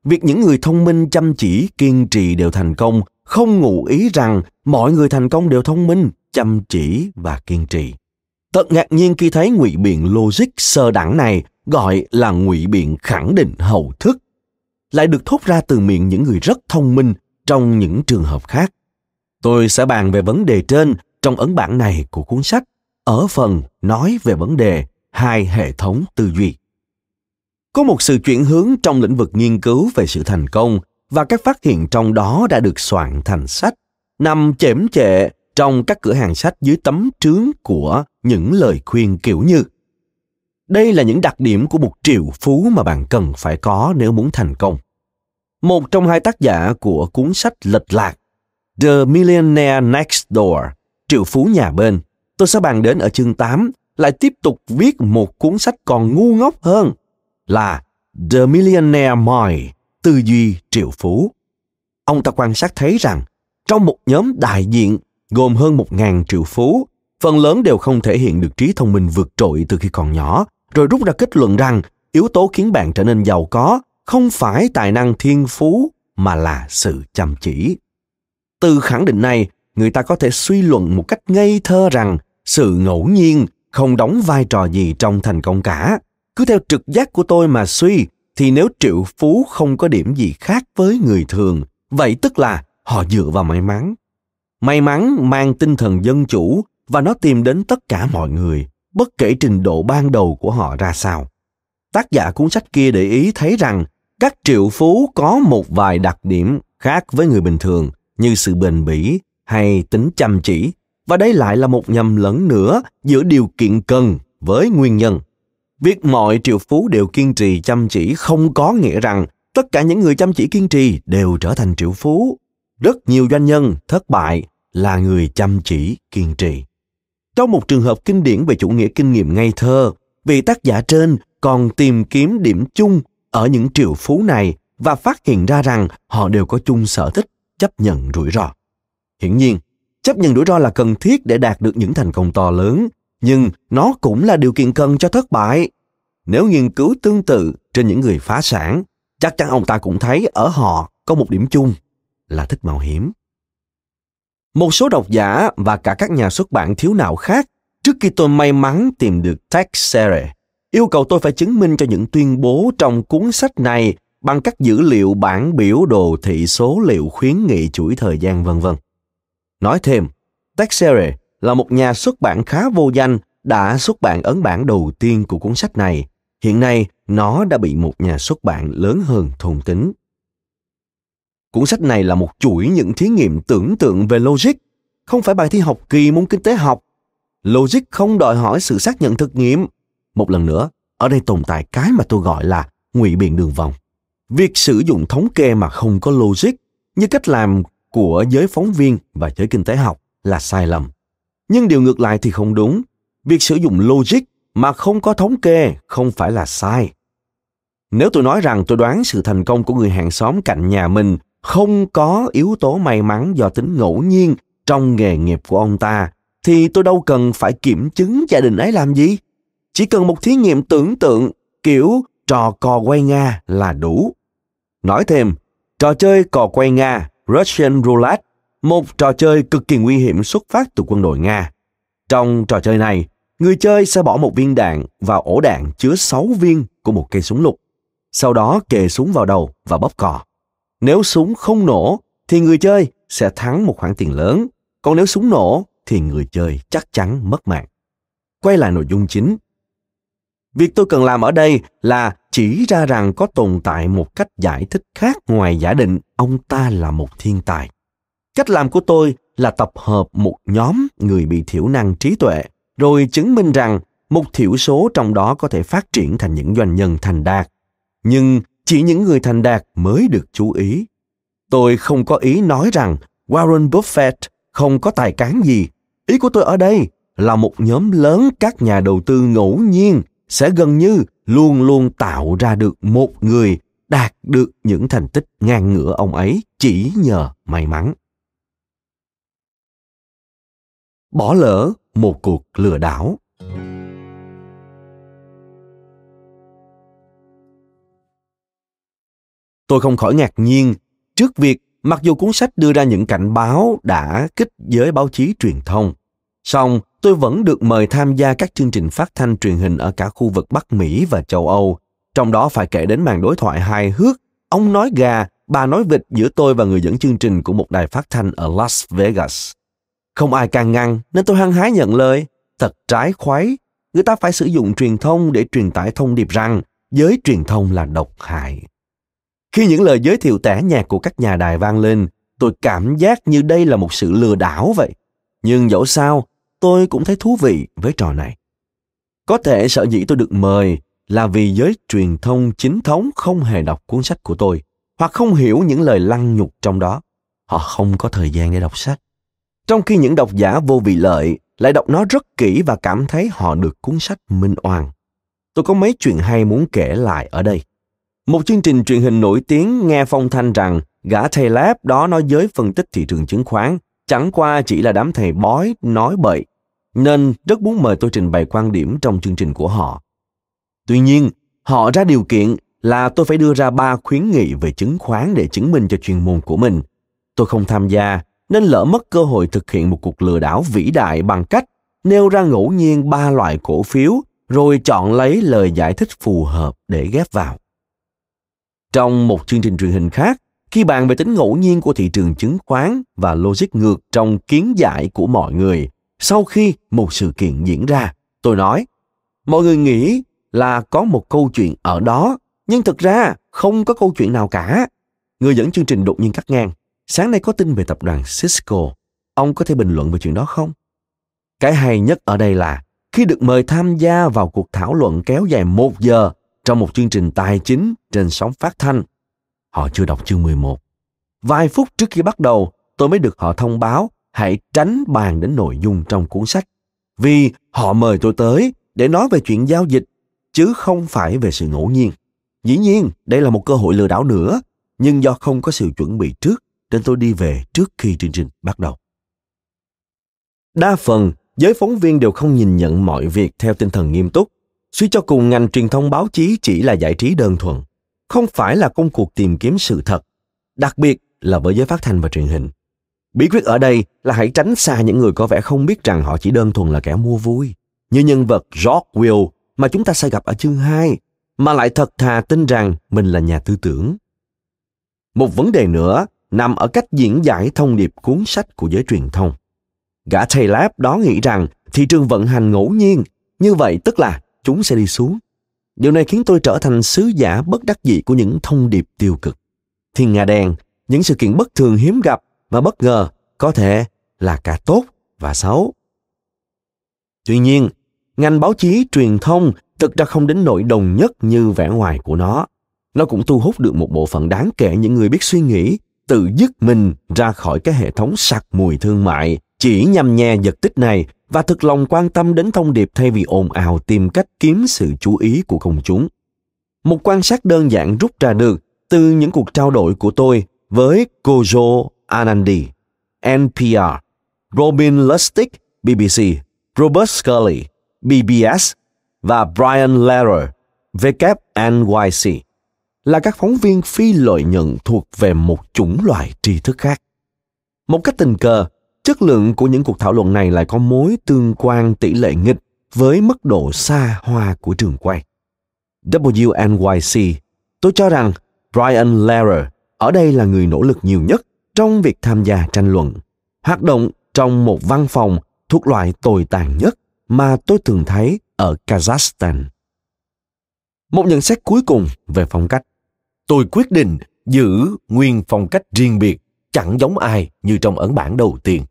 [SPEAKER 1] Việc những người thông minh chăm chỉ, kiên trì đều thành công, không ngụ ý rằng mọi người thành công đều thông minh, chăm chỉ và kiên trì. Thật ngạc nhiên khi thấy ngụy biện logic sơ đẳng này gọi là ngụy biện khẳng định hậu thức. Lại được thốt ra từ miệng những người rất thông minh trong những trường hợp khác. Tôi sẽ bàn về vấn đề trên trong ấn bản này của cuốn sách. Ở phần nói về vấn đề hai hệ thống tư duy. Có một sự chuyển hướng trong lĩnh vực nghiên cứu về sự thành công và các phát hiện trong đó đã được soạn thành sách, nằm chễm chệ trong các cửa hàng sách dưới tấm trướng của những lời khuyên kiểu như, đây là những đặc điểm của một triệu phú mà bạn cần phải có nếu muốn thành công. Một trong hai tác giả của cuốn sách lệch lạc, The Millionaire Next Door triệu phú nhà bên, tôi sẽ bàn đến ở chương 8 lại tiếp tục viết một cuốn sách còn ngu ngốc hơn là The Millionaire Mind, tư duy triệu phú. Ông ta quan sát thấy rằng trong một nhóm đại diện gồm hơn một ngàn triệu phú, phần lớn đều không thể hiện được trí thông minh vượt trội từ khi còn nhỏ, rồi rút ra kết luận rằng yếu tố khiến bạn trở nên giàu có không phải tài năng thiên phú mà là sự chăm chỉ. Từ khẳng định này, người ta có thể suy luận một cách ngây thơ rằng sự ngẫu nhiên không đóng vai trò gì trong thành công cả cứ theo trực giác của tôi mà suy thì nếu triệu phú không có điểm gì khác với người thường vậy tức là họ dựa vào may mắn. May mắn mang tinh thần dân chủ và nó tìm đến tất cả mọi người, bất kể trình độ ban đầu của họ ra sao. Tác giả cuốn sách kia để ý thấy rằng các triệu phú có một vài đặc điểm khác với người bình thường như sự bền bỉ hay tính chăm chỉ và đây lại là một nhầm lẫn nữa giữa điều kiện cần với nguyên nhân. Việc mọi triệu phú đều kiên trì chăm chỉ không có nghĩa rằng tất cả những người chăm chỉ kiên trì đều trở thành triệu phú. Rất nhiều doanh nhân thất bại là người chăm chỉ kiên trì. Trong một trường hợp kinh điển về chủ nghĩa kinh nghiệm ngây thơ, vị tác giả trên còn tìm kiếm điểm chung ở những triệu phú này và phát hiện ra rằng họ đều có chung sở thích chấp nhận rủi ro. Hiển nhiên chấp nhận rủi ro là cần thiết để đạt được những thành công to lớn, nhưng nó cũng là điều kiện cần cho thất bại nếu nghiên cứu tương tự trên những người phá sản, chắc chắn ông ta cũng thấy ở họ có một điểm chung là thích mạo hiểm một số độc giả và cả các nhà xuất bản thiếu nào khác trước khi tôi may mắn tìm được Texere yêu cầu tôi phải chứng minh cho những tuyên bố trong cuốn sách này bằng các dữ liệu bản biểu đồ, thị số, liệu khuyến nghị, chuỗi thời gian, vân vân. Nói thêm, Texere là một nhà xuất bản khá vô danh đã xuất bản ấn bản đầu tiên của cuốn sách này. Hiện nay, nó đã bị một nhà xuất bản lớn hơn thôn tính. Cuốn sách này là một chuỗi những thí nghiệm tưởng tượng về logic, không phải bài thi học kỳ môn kinh tế học. Logic không đòi hỏi sự xác nhận thực nghiệm. Một lần nữa, ở đây tồn tại cái mà tôi gọi là ngụy biện đường vòng. Việc sử dụng thống kê mà không có logic như cách làm của giới phóng viên và giới kinh tế học là sai lầm. Nhưng điều ngược lại thì không đúng. Việc sử dụng logic mà không có thống kê không phải là sai. Nếu tôi nói rằng tôi đoán sự thành công của người hàng xóm cạnh nhà mình không có yếu tố may mắn do tính ngẫu nhiên trong nghề nghiệp của ông ta, thì tôi đâu cần phải kiểm chứng gia đình ấy làm gì. Chỉ cần một thí nghiệm tưởng tượng kiểu trò cò quay Nga là đủ. Nói thêm, trò chơi cò quay Nga, Russian Roulette, một trò chơi cực kỳ nguy hiểm xuất phát từ quân đội Nga. Trong trò chơi này, người chơi sẽ bỏ một viên đạn vào ổ đạn chứa 6 viên của một cây súng lục. Sau đó kề súng vào đầu và bóp cò. Nếu súng không nổ, thì người chơi sẽ thắng một khoản tiền lớn. Còn nếu súng nổ, thì người chơi chắc chắn mất mạng. Quay lại nội dung chính. Việc tôi cần làm ở đây là chỉ ra rằng có tồn tại một cách giải thích khác ngoài giả định ông ta là một thiên tài. Cách làm của tôi là tập hợp một nhóm người bị thiểu năng trí tuệ, rồi chứng minh rằng một thiểu số trong đó có thể phát triển thành những doanh nhân thành đạt. Nhưng chỉ những người thành đạt mới được chú ý. Tôi không có ý nói rằng Warren Buffett không có tài cán gì. Ý của tôi ở đây là một nhóm lớn các nhà đầu tư ngẫu nhiên sẽ gần như luôn luôn tạo ra được một người đạt được những thành tích ngang ngửa ông ấy chỉ nhờ may mắn. Bỏ lỡ một cuộc lừa đảo. Tôi không khỏi ngạc nhiên trước việc mặc dù cuốn sách đưa ra những cảnh báo đã kích giới báo chí truyền thông, song tôi vẫn được mời tham gia các chương trình phát thanh truyền hình ở cả khu vực Bắc Mỹ và châu Âu. Trong đó phải kể đến màn đối thoại hài hước, ông nói gà, bà nói vịt giữa tôi và người dẫn chương trình của một đài phát thanh ở Las Vegas. Không ai can ngăn nên tôi hăng hái nhận lời. Thật trái khoái, người ta phải sử dụng truyền thông để truyền tải thông điệp rằng giới truyền thông là độc hại. Khi những lời giới thiệu tẻ nhạc của các nhà đài vang lên, tôi cảm giác như đây là một sự lừa đảo vậy. Nhưng dẫu sao, tôi cũng thấy thú vị với trò này. Có thể sợ dĩ tôi được mời là vì giới truyền thông chính thống không hề đọc cuốn sách của tôi hoặc không hiểu những lời lăng nhục trong đó. Họ không có thời gian để đọc sách. Trong khi những độc giả vô vị lợi lại đọc nó rất kỹ và cảm thấy họ được cuốn sách minh oan. Tôi có mấy chuyện hay muốn kể lại ở đây. Một chương trình truyền hình nổi tiếng nghe phong thanh rằng gã thầy lab đó nói giới phân tích thị trường chứng khoán chẳng qua chỉ là đám thầy bói nói bậy, nên rất muốn mời tôi trình bày quan điểm trong chương trình của họ. Tuy nhiên, họ ra điều kiện là tôi phải đưa ra ba khuyến nghị về chứng khoán để chứng minh cho chuyên môn của mình. Tôi không tham gia, nên lỡ mất cơ hội thực hiện một cuộc lừa đảo vĩ đại bằng cách nêu ra ngẫu nhiên ba loại cổ phiếu rồi chọn lấy lời giải thích phù hợp để ghép vào. Trong một chương trình truyền hình khác, khi bàn về tính ngẫu nhiên của thị trường chứng khoán và logic ngược trong kiến giải của mọi người sau khi một sự kiện diễn ra tôi nói mọi người nghĩ là có một câu chuyện ở đó nhưng thực ra không có câu chuyện nào cả người dẫn chương trình đột nhiên cắt ngang sáng nay có tin về tập đoàn cisco ông có thể bình luận về chuyện đó không cái hay nhất ở đây là khi được mời tham gia vào cuộc thảo luận kéo dài một giờ trong một chương trình tài chính trên sóng phát thanh. Họ chưa đọc chương 11. Vài phút trước khi bắt đầu, tôi mới được họ thông báo hãy tránh bàn đến nội dung trong cuốn sách. Vì họ mời tôi tới để nói về chuyện giao dịch, chứ không phải về sự ngẫu nhiên. Dĩ nhiên, đây là một cơ hội lừa đảo nữa, nhưng do không có sự chuẩn bị trước, nên tôi đi về trước khi chương trình bắt đầu. Đa phần, giới phóng viên đều không nhìn nhận mọi việc theo tinh thần nghiêm túc. Suy cho cùng ngành truyền thông báo chí chỉ là giải trí đơn thuần, không phải là công cuộc tìm kiếm sự thật, đặc biệt là với giới phát thanh và truyền hình. Bí quyết ở đây là hãy tránh xa những người có vẻ không biết rằng họ chỉ đơn thuần là kẻ mua vui, như nhân vật George Will mà chúng ta sẽ gặp ở chương 2, mà lại thật thà tin rằng mình là nhà tư tưởng. Một vấn đề nữa nằm ở cách diễn giải thông điệp cuốn sách của giới truyền thông. Gã thầy lab đó nghĩ rằng thị trường vận hành ngẫu nhiên, như vậy tức là chúng sẽ đi xuống. Điều này khiến tôi trở thành sứ giả bất đắc dĩ của những thông điệp tiêu cực. Thiên Nga đen, những sự kiện bất thường hiếm gặp và bất ngờ có thể là cả tốt và xấu. Tuy nhiên, ngành báo chí truyền thông thực ra không đến nỗi đồng nhất như vẻ ngoài của nó. Nó cũng thu hút được một bộ phận đáng kể những người biết suy nghĩ, tự dứt mình ra khỏi cái hệ thống sặc mùi thương mại, chỉ nhằm nhè giật tích này và thực lòng quan tâm đến thông điệp thay vì ồn ào tìm cách kiếm sự chú ý của công chúng. Một quan sát đơn giản rút ra được từ những cuộc trao đổi của tôi với Kojo Anandi, NPR, Robin Lustig, BBC, Robert Scully, BBS và Brian Lehrer, WNYC là các phóng viên phi lợi nhuận thuộc về một chủng loại tri thức khác. Một cách tình cờ, chất lượng của những cuộc thảo luận này lại có mối tương quan tỷ lệ nghịch với mức độ xa hoa của trường quay. WNYC, tôi cho rằng Brian Lehrer ở đây là người nỗ lực nhiều nhất trong việc tham gia tranh luận, hoạt động trong một văn phòng thuộc loại tồi tàn nhất mà tôi thường thấy ở Kazakhstan. Một nhận xét cuối cùng về phong cách. Tôi quyết định giữ nguyên phong cách riêng biệt, chẳng giống ai như trong ấn bản đầu tiên.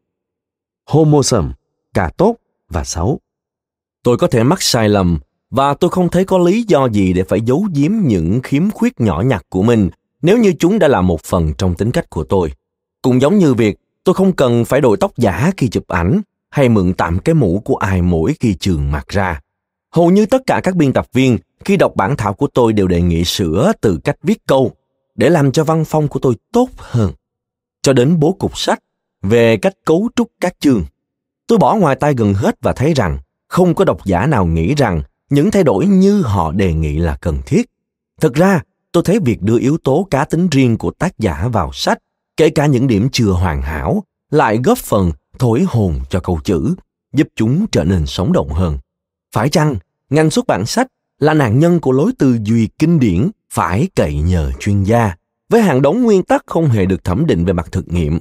[SPEAKER 1] homosom cả tốt và xấu. Tôi có thể mắc sai lầm và tôi không thấy có lý do gì để phải giấu giếm những khiếm khuyết nhỏ nhặt của mình nếu như chúng đã là một phần trong tính cách của tôi. Cũng giống như việc tôi không cần phải đội tóc giả khi chụp ảnh hay mượn tạm cái mũ của ai mỗi khi trường mặc ra. Hầu như tất cả các biên tập viên khi đọc bản thảo của tôi đều đề nghị sửa từ cách viết câu để làm cho văn phong của tôi tốt hơn. Cho đến bố cục sách về cách cấu trúc các chương. Tôi bỏ ngoài tai gần hết và thấy rằng không có độc giả nào nghĩ rằng những thay đổi như họ đề nghị là cần thiết. Thực ra, tôi thấy việc đưa yếu tố cá tính riêng của tác giả vào sách, kể cả những điểm chưa hoàn hảo, lại góp phần thổi hồn cho câu chữ, giúp chúng trở nên sống động hơn. Phải chăng, ngành xuất bản sách là nạn nhân của lối tư duy kinh điển phải cậy nhờ chuyên gia, với hàng đống nguyên tắc không hề được thẩm định về mặt thực nghiệm.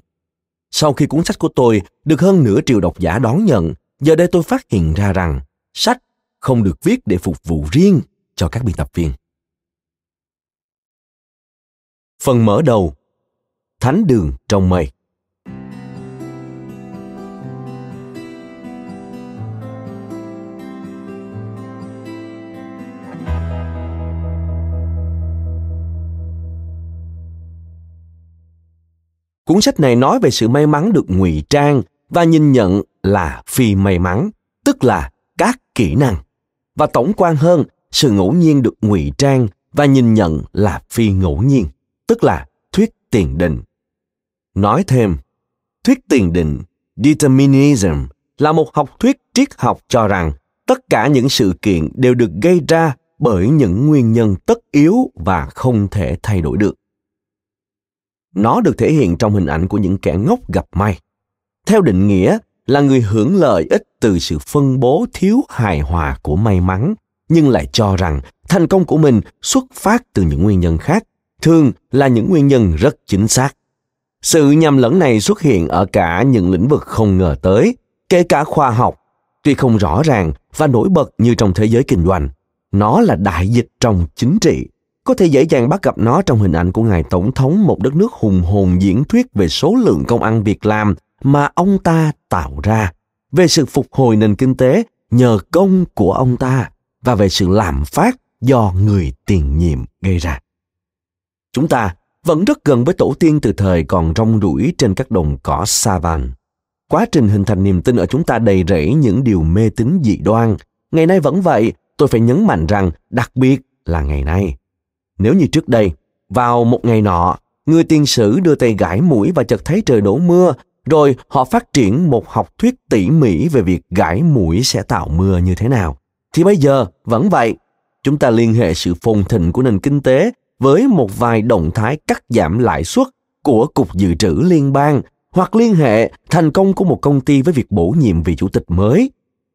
[SPEAKER 1] Sau khi cuốn sách của tôi được hơn nửa triệu độc giả đón nhận, giờ đây tôi phát hiện ra rằng sách không được viết để phục vụ riêng cho các biên tập viên. Phần mở đầu Thánh đường trong mây Cuốn sách này nói về sự may mắn được ngụy trang và nhìn nhận là phi may mắn, tức là các kỹ năng. Và tổng quan hơn, sự ngẫu nhiên được ngụy trang và nhìn nhận là phi ngẫu nhiên, tức là tiền định. Nói thêm, thuyết tiền định, determinism, là một học thuyết triết học cho rằng tất cả những sự kiện đều được gây ra bởi những nguyên nhân tất yếu và không thể thay đổi được. Nó được thể hiện trong hình ảnh của những kẻ ngốc gặp may. Theo định nghĩa là người hưởng lợi ích từ sự phân bố thiếu hài hòa của may mắn, nhưng lại cho rằng thành công của mình xuất phát từ những nguyên nhân khác, thường là những nguyên nhân rất chính xác. Sự nhầm lẫn này xuất hiện ở cả những lĩnh vực không ngờ tới, kể cả khoa học, tuy không rõ ràng và nổi bật như trong thế giới kinh doanh. Nó là đại dịch trong chính trị. Có thể dễ dàng bắt gặp nó trong hình ảnh của ngài tổng thống một đất nước hùng hồn diễn thuyết về số lượng công ăn việc làm mà ông ta tạo ra, về sự phục hồi nền kinh tế nhờ công của ông ta và về sự làm phát do người tiền nhiệm gây ra. Chúng ta vẫn rất gần với tổ tiên từ thời còn rong ruổi trên các đồng cỏ sa van. Quá trình hình thành niềm tin ở chúng ta đầy rẫy những điều mê tín dị đoan. Ngày nay vẫn vậy, tôi phải nhấn mạnh rằng đặc biệt là ngày nay. Nếu như trước đây, vào một ngày nọ, người tiên sử đưa tay gãi mũi và chợt thấy trời đổ mưa, rồi họ phát triển một học thuyết tỉ mỉ về việc gãi mũi sẽ tạo mưa như thế nào. Thì bây giờ vẫn vậy, chúng ta liên hệ sự phồn thịnh của nền kinh tế với một vài động thái cắt giảm lãi suất của Cục Dự trữ Liên bang hoặc liên hệ thành công của một công ty với việc bổ nhiệm vị chủ tịch mới.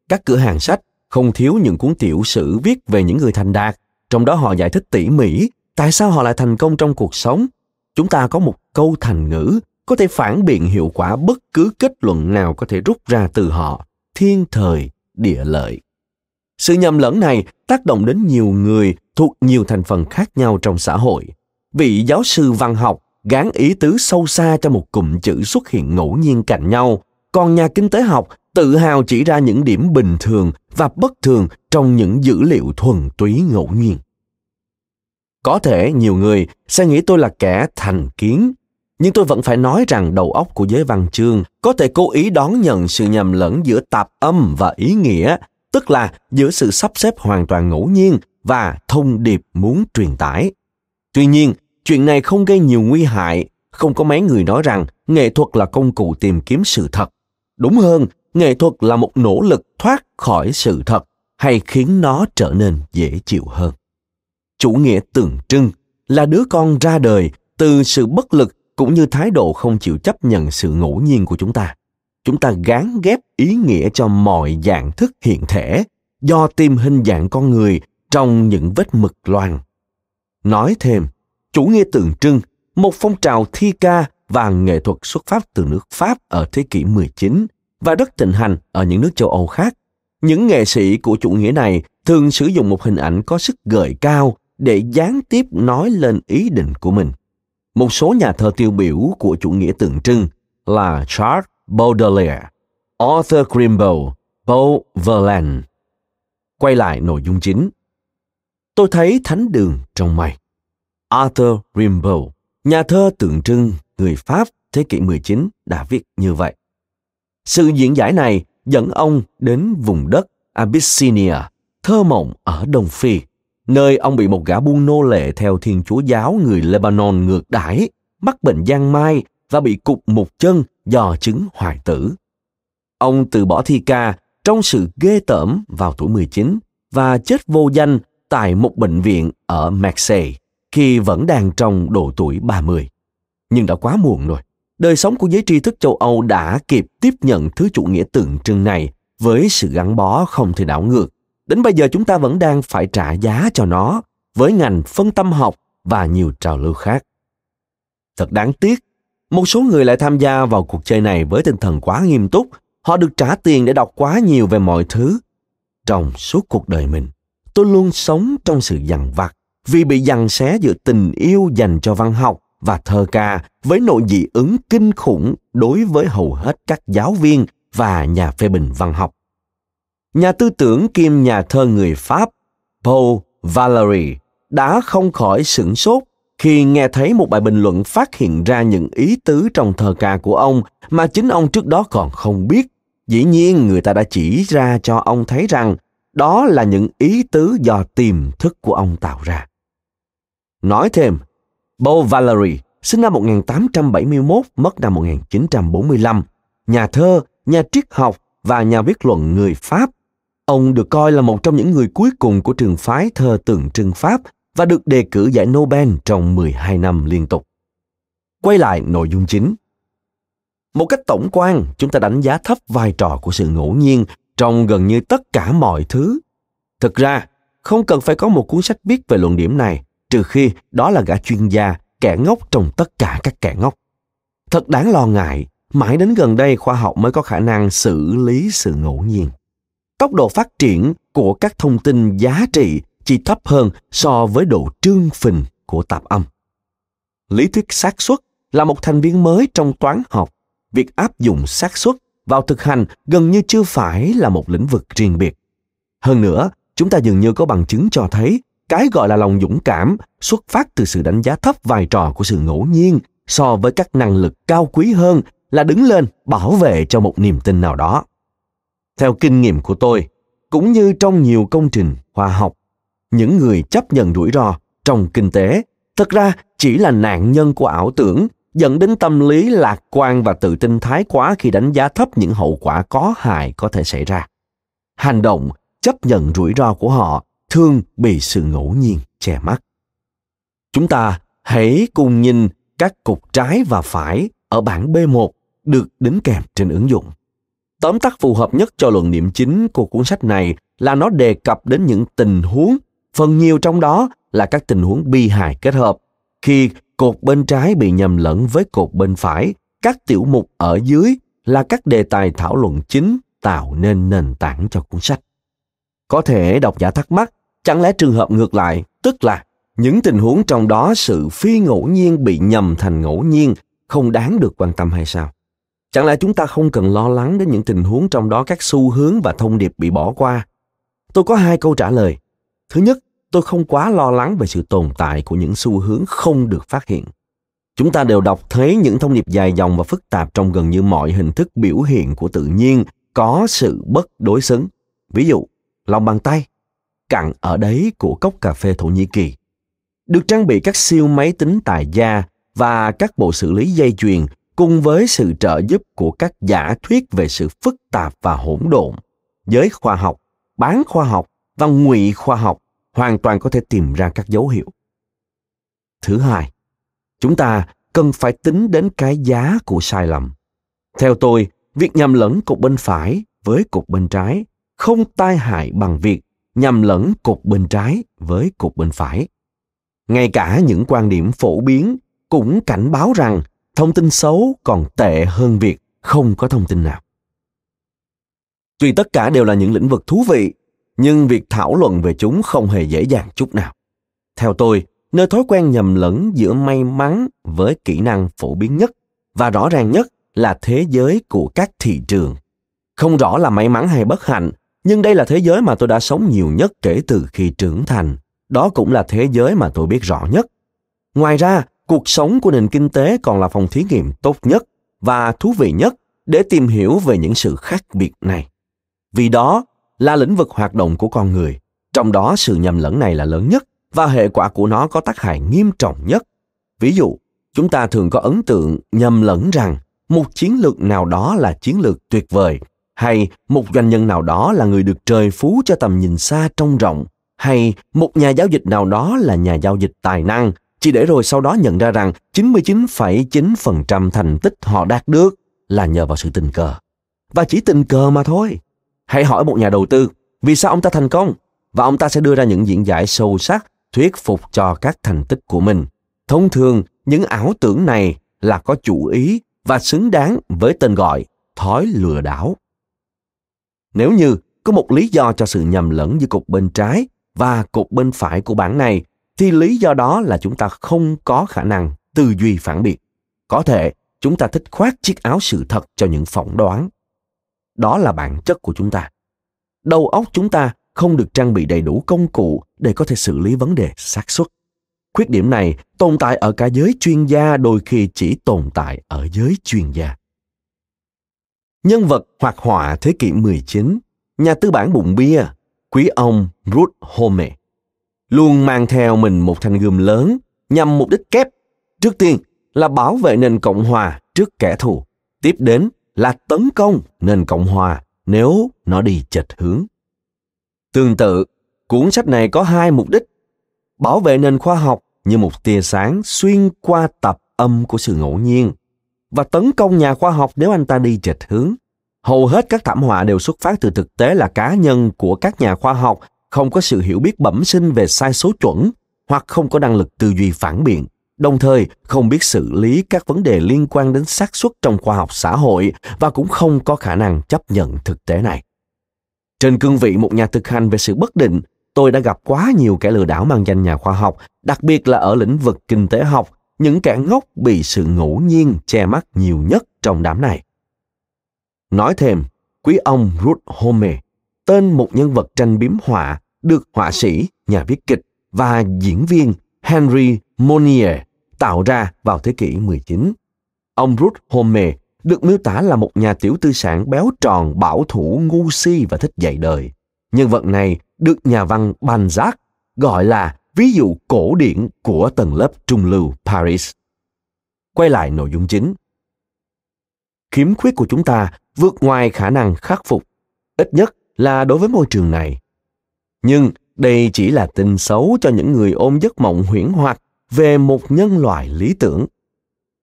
[SPEAKER 1] Các cửa hàng sách không thiếu những cuốn tiểu sử viết về những người thành đạt, trong đó họ giải thích tỉ mỉ tại sao họ lại thành công trong cuộc sống. Chúng ta có một câu thành ngữ có thể phản biện hiệu quả bất cứ kết luận nào có thể rút ra từ họ, thiên thời, địa lợi. Sự nhầm lẫn này tác động đến nhiều người thuộc nhiều thành phần khác nhau trong xã hội. Vị giáo sư văn học gán ý tứ sâu xa cho một cụm chữ xuất hiện ngẫu nhiên cạnh nhau, còn nhà kinh tế học tự hào chỉ ra những điểm bình thường và bất thường trong những dữ liệu thuần túy ngẫu nhiên. Có thể nhiều người sẽ nghĩ tôi là kẻ thành kiến, nhưng tôi vẫn phải nói rằng đầu óc của giới văn chương có thể cố ý đón nhận sự nhầm lẫn giữa tạp âm và ý nghĩa, tức là giữa sự sắp xếp hoàn toàn ngẫu nhiên và thông điệp muốn truyền tải. Tuy nhiên, chuyện này không gây nhiều nguy hại, không có mấy người nói rằng nghệ thuật là công cụ tìm kiếm sự thật. Đúng hơn, nghệ thuật là một nỗ lực thoát khỏi sự thật hay khiến nó trở nên dễ chịu hơn. Chủ nghĩa tượng trưng là đứa con ra đời từ sự bất lực cũng như thái độ không chịu chấp nhận sự ngẫu nhiên của chúng ta. Chúng ta gán ghép ý nghĩa cho mọi dạng thức hiện thể do tìm hình dạng con người trong những vết mực loang. Nói thêm, chủ nghĩa tượng trưng, một phong trào thi ca và nghệ thuật xuất phát từ nước Pháp ở thế kỷ 19 và rất thịnh hành ở những nước châu Âu khác. Những nghệ sĩ của chủ nghĩa này thường sử dụng một hình ảnh có sức gợi cao để gián tiếp nói lên ý định của mình. Một số nhà thơ tiêu biểu của chủ nghĩa tượng trưng là Charles Baudelaire, Arthur Rimbaud, Paul Verlaine. Quay lại nội dung chính. Tôi thấy thánh đường trong mày, Arthur Rimbaud, nhà thơ tượng trưng người Pháp thế kỷ 19 đã viết như vậy. Sự diễn giải này dẫn ông đến vùng đất Abyssinia, thơ mộng ở Đông Phi, nơi ông bị một gã buôn nô lệ theo thiên chúa giáo người Lebanon ngược đãi, mắc bệnh giang mai và bị cụt một chân do chứng hoài tử. Ông từ bỏ thi ca trong sự ghê tởm vào tuổi 19 và chết vô danh tại một bệnh viện ở Marseille khi vẫn đang trong độ tuổi 30. Nhưng đã quá muộn rồi. Đời sống của giới tri thức châu Âu đã kịp tiếp nhận thứ chủ nghĩa tượng trưng này với sự gắn bó không thể đảo ngược. Đến bây giờ chúng ta vẫn đang phải trả giá cho nó với ngành phân tâm học và nhiều trào lưu khác. Thật đáng tiếc, một số người lại tham gia vào cuộc chơi này với tinh thần quá nghiêm túc. Họ được trả tiền để đọc quá nhiều về mọi thứ. Trong suốt cuộc đời mình, tôi luôn sống trong sự dằn vặt vì bị dằn xé giữa tình yêu dành cho văn học và thơ ca với nội dị ứng kinh khủng đối với hầu hết các giáo viên và nhà phê bình văn học. Nhà tư tưởng kiêm nhà thơ người Pháp Paul Valéry đã không khỏi sửng sốt khi nghe thấy một bài bình luận phát hiện ra những ý tứ trong thơ ca của ông mà chính ông trước đó còn không biết. Dĩ nhiên người ta đã chỉ ra cho ông thấy rằng đó là những ý tứ do tiềm thức của ông tạo ra. Nói thêm, Beau Valery, sinh năm 1871, mất năm 1945, nhà thơ, nhà triết học và nhà viết luận người Pháp. Ông được coi là một trong những người cuối cùng của trường phái thơ tượng trưng Pháp và được đề cử giải Nobel trong 12 năm liên tục. Quay lại nội dung chính. Một cách tổng quan, chúng ta đánh giá thấp vai trò của sự ngẫu nhiên trong gần như tất cả mọi thứ. Thực ra, không cần phải có một cuốn sách viết về luận điểm này. trừ khi đó là gã chuyên gia, kẻ ngốc trong tất cả các kẻ ngốc. Thật đáng lo ngại, mãi đến gần đây khoa học mới có khả năng xử lý sự ngẫu nhiên. Tốc độ phát triển của các thông tin giá trị chỉ thấp hơn so với độ trương phình của tạp âm. Lý thuyết xác suất là một thành viên mới trong toán học. Việc áp dụng xác suất vào thực hành gần như chưa phải là một lĩnh vực riêng biệt. Hơn nữa, chúng ta dường như có bằng chứng cho thấy cái gọi là lòng dũng cảm xuất phát từ sự đánh giá thấp vai trò của sự ngẫu nhiên so với các năng lực cao quý hơn là đứng lên bảo vệ cho một niềm tin nào đó. Theo kinh nghiệm của tôi, cũng như trong nhiều công trình khoa học, những người chấp nhận rủi ro trong kinh tế thực ra chỉ là nạn nhân của ảo tưởng dẫn đến tâm lý lạc quan và tự tin thái quá khi đánh giá thấp những hậu quả có hại có thể xảy ra. Hành động chấp nhận rủi ro của họ thường bị sự ngẫu nhiên che mắt. Chúng ta hãy cùng nhìn các cục trái và phải ở bảng B1 được đính kèm trên ứng dụng. Tóm tắt phù hợp nhất cho luận điểm chính của cuốn sách này là nó đề cập đến những tình huống, phần nhiều trong đó là các tình huống bi hài kết hợp. Khi cột bên trái bị nhầm lẫn với cột bên phải, các tiểu mục ở dưới là các đề tài thảo luận chính tạo nên nền tảng cho cuốn sách. Có thể độc giả thắc mắc, chẳng lẽ trường hợp ngược lại, tức là những tình huống trong đó sự phi ngẫu nhiên bị nhầm thành ngẫu nhiên không đáng được quan tâm hay sao? Chẳng lẽ chúng ta không cần lo lắng đến những tình huống trong đó các xu hướng và thông điệp bị bỏ qua? Tôi có hai câu trả lời. Thứ nhất, tôi không quá lo lắng về sự tồn tại của những xu hướng không được phát hiện. Chúng ta đều đọc thấy những thông điệp dài dòng và phức tạp trong gần như mọi hình thức biểu hiện của tự nhiên có sự bất đối xứng. Ví dụ, lòng bàn tay, cặn ở đấy của cốc cà phê Thổ Nhĩ Kỳ. Được trang bị các siêu máy tính tài gia và các bộ xử lý dây chuyền cùng với sự trợ giúp của các giả thuyết về sự phức tạp và hỗn độn, giới khoa học, bán khoa học và ngụy khoa học hoàn toàn có thể tìm ra các dấu hiệu. Thứ hai, chúng ta cần phải tính đến cái giá của sai lầm. Theo tôi, việc nhầm lẫn cục bên phải với cục bên trái không tai hại bằng việc nhầm lẫn cục bên trái với cục bên phải. Ngay cả những quan điểm phổ biến cũng cảnh báo rằng thông tin xấu còn tệ hơn việc không có thông tin nào. Tuy tất cả đều là những lĩnh vực thú vị, nhưng việc thảo luận về chúng không hề dễ dàng chút nào. Theo tôi, nơi thói quen nhầm lẫn giữa may mắn với kỹ năng phổ biến nhất và rõ ràng nhất là thế giới của các thị trường. Không rõ là may mắn hay bất hạnh, nhưng đây là thế giới mà tôi đã sống nhiều nhất kể từ khi trưởng thành. Đó cũng là thế giới mà tôi biết rõ nhất. Ngoài ra, cuộc sống của nền kinh tế còn là phòng thí nghiệm tốt nhất và thú vị nhất để tìm hiểu về những sự khác biệt này. Vì đó là lĩnh vực hoạt động của con người, trong đó sự nhầm lẫn này là lớn nhất và hệ quả của nó có tác hại nghiêm trọng nhất. Ví dụ, chúng ta thường có ấn tượng nhầm lẫn rằng một chiến lược nào đó là chiến lược tuyệt vời hay một doanh nhân nào đó là người được trời phú cho tầm nhìn xa trông rộng hay một nhà giao dịch nào đó là nhà giao dịch tài năng chỉ để rồi sau đó nhận ra rằng 99,9% thành tích họ đạt được là nhờ vào sự tình cờ. Và chỉ tình cờ mà thôi. Hãy hỏi một nhà đầu tư, vì sao ông ta thành công? Và ông ta sẽ đưa ra những diễn giải sâu sắc, thuyết phục cho các thành tích của mình. Thông thường, những ảo tưởng này là có chủ ý và xứng đáng với tên gọi thói lừa đảo. Nếu như có một lý do cho sự nhầm lẫn giữa cục bên trái và cục bên phải của bảng này, thì lý do đó là chúng ta không có khả năng tư duy phản biện. Có thể chúng ta thích khoác chiếc áo sự thật cho những phỏng đoán. Đó là bản chất của chúng ta. Đầu óc chúng ta không được trang bị đầy đủ công cụ để có thể xử lý vấn đề xác suất. Khuyết điểm này tồn tại ở cả giới chuyên gia đôi khi chỉ tồn tại ở giới chuyên gia. Nhân vật hoạt họa thế kỷ 19, nhà tư bản bụng bia, quý ông Ruth Home, luôn mang theo mình một thanh gươm lớn nhằm mục đích kép. Trước tiên là bảo vệ nền Cộng hòa trước kẻ thù. Tiếp đến là tấn công nền Cộng hòa nếu nó đi chệch hướng. Tương tự, cuốn sách này có hai mục đích. Bảo vệ nền khoa học như một tia sáng xuyên qua tập âm của sự ngẫu nhiên và tấn công nhà khoa học nếu anh ta đi chệch hướng. Hầu hết các thảm họa đều xuất phát từ thực tế là cá nhân của các nhà khoa học không có sự hiểu biết bẩm sinh về sai số chuẩn hoặc không có năng lực tư duy phản biện đồng thời, không biết xử lý các vấn đề liên quan đến xác suất trong khoa học xã hội và cũng không có khả năng chấp nhận thực tế này. Trên cương vị một nhà thực hành về sự bất định, tôi đã gặp quá nhiều kẻ lừa đảo mang danh nhà khoa học, đặc biệt là ở lĩnh vực kinh tế học, những kẻ ngốc bị sự ngẫu nhiên che mắt nhiều nhất trong đám này. Nói thêm, quý ông ruth home tên một nhân vật tranh biếm họa, được họa sĩ, nhà viết kịch và diễn viên henry Monnier tạo ra vào thế kỷ 19. Ông Ruth Homme được miêu tả là một nhà tiểu tư sản béo tròn, bảo thủ, ngu si và thích dạy đời. Nhân vật này được nhà văn Balzac gọi là ví dụ cổ điển của tầng lớp trung lưu Paris. Quay lại nội dung chính. Khiếm khuyết của chúng ta vượt ngoài khả năng khắc phục, ít nhất là đối với môi trường này. Nhưng đây chỉ là tin xấu cho những người ôm giấc mộng huyễn hoặc về một nhân loại lý tưởng.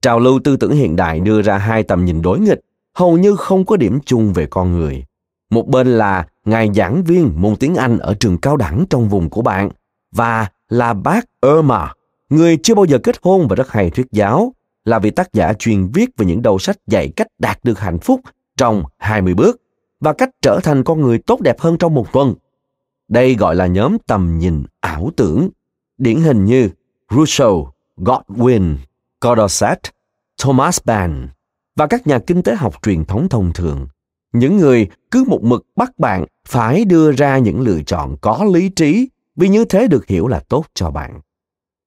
[SPEAKER 1] Trào lưu tư tưởng hiện đại đưa ra hai tầm nhìn đối nghịch, hầu như không có điểm chung về con người. Một bên là ngài giảng viên môn tiếng Anh ở trường cao đẳng trong vùng của bạn và là bác Irma, người chưa bao giờ kết hôn và rất hay thuyết giáo, là vị tác giả chuyên viết về những đầu sách dạy cách đạt được hạnh phúc trong 20 bước và cách trở thành con người tốt đẹp hơn trong một tuần. Đây gọi là nhóm tầm nhìn ảo tưởng, điển hình như Rousseau, Godwin, Condorcet, Thomas Mann và các nhà kinh tế học truyền thống thông thường. Những người cứ một mực bắt bạn phải đưa ra những lựa chọn có lý trí vì như thế được hiểu là tốt cho bạn.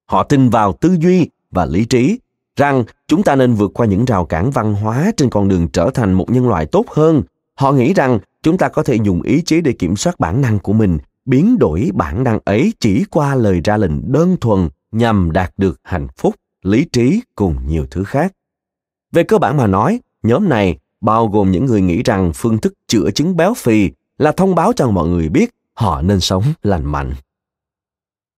[SPEAKER 1] Họ tin vào tư duy và lý trí rằng chúng ta nên vượt qua những rào cản văn hóa trên con đường trở thành một nhân loại tốt hơn. Họ nghĩ rằng chúng ta có thể dùng ý chí để kiểm soát bản năng của mình, biến đổi bản năng ấy chỉ qua lời ra lệnh đơn thuần nhằm đạt được hạnh phúc, lý trí cùng nhiều thứ khác. Về cơ bản mà nói, nhóm này bao gồm những người nghĩ rằng phương thức chữa chứng béo phì là thông báo cho mọi người biết họ nên sống lành mạnh.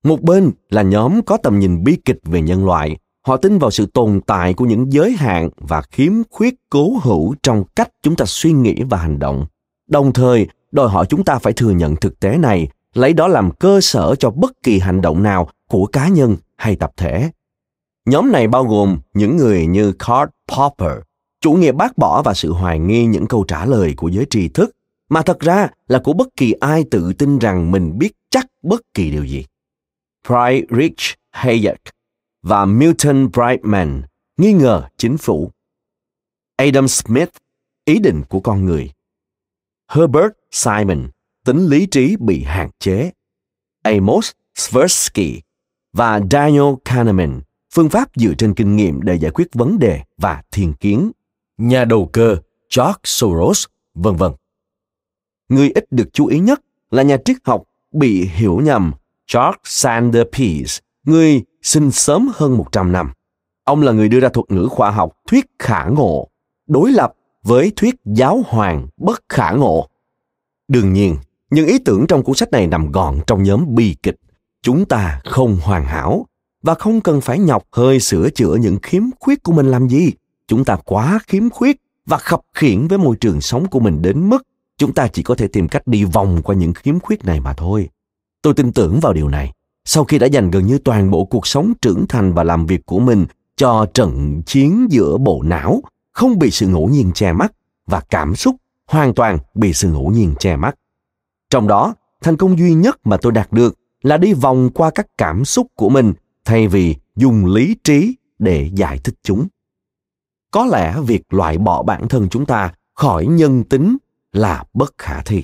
[SPEAKER 1] Một bên là nhóm có tầm nhìn bi kịch về nhân loại, họ tin vào sự tồn tại của những giới hạn và khiếm khuyết cố hữu trong cách chúng ta suy nghĩ và hành động. Đồng thời, đòi hỏi chúng ta phải thừa nhận thực tế này, lấy đó làm cơ sở cho bất kỳ hành động nào của cá nhân hay tập thể. Nhóm này bao gồm những người như Karl Popper, chủ nghĩa bác bỏ và sự hoài nghi những câu trả lời của giới tri thức, mà thật ra là của bất kỳ ai tự tin rằng mình biết chắc bất kỳ điều gì. Friedrich Hayek và Milton Brightman nghi ngờ chính phủ. Adam Smith, ý định của con người. Herbert Simon, tính lý trí bị hạn chế. Amos Tversky, và Daniel Kahneman, phương pháp dựa trên kinh nghiệm để giải quyết vấn đề và thiên kiến, nhà đầu cơ George Soros, vân vân. Người ít được chú ý nhất là nhà triết học bị hiểu nhầm George Sander Peirce, người sinh sớm hơn 100 năm. Ông là người đưa ra thuật ngữ khoa học thuyết khả ngộ, đối lập với thuyết giáo hoàng bất khả ngộ. Đương nhiên, những ý tưởng trong cuốn sách này nằm gọn trong nhóm bi kịch chúng ta không hoàn hảo và không cần phải nhọc hơi sửa chữa những khiếm khuyết của mình làm gì. Chúng ta quá khiếm khuyết và khập khiển với môi trường sống của mình đến mức chúng ta chỉ có thể tìm cách đi vòng qua những khiếm khuyết này mà thôi. Tôi tin tưởng vào điều này. Sau khi đã dành gần như toàn bộ cuộc sống trưởng thành và làm việc của mình cho trận chiến giữa bộ não, không bị sự ngẫu nhiên che mắt và cảm xúc hoàn toàn bị sự ngẫu nhiên che mắt. Trong đó, thành công duy nhất mà tôi đạt được là đi vòng qua các cảm xúc của mình thay vì dùng lý trí để giải thích chúng. Có lẽ việc loại bỏ bản thân chúng ta khỏi nhân tính là bất khả thi.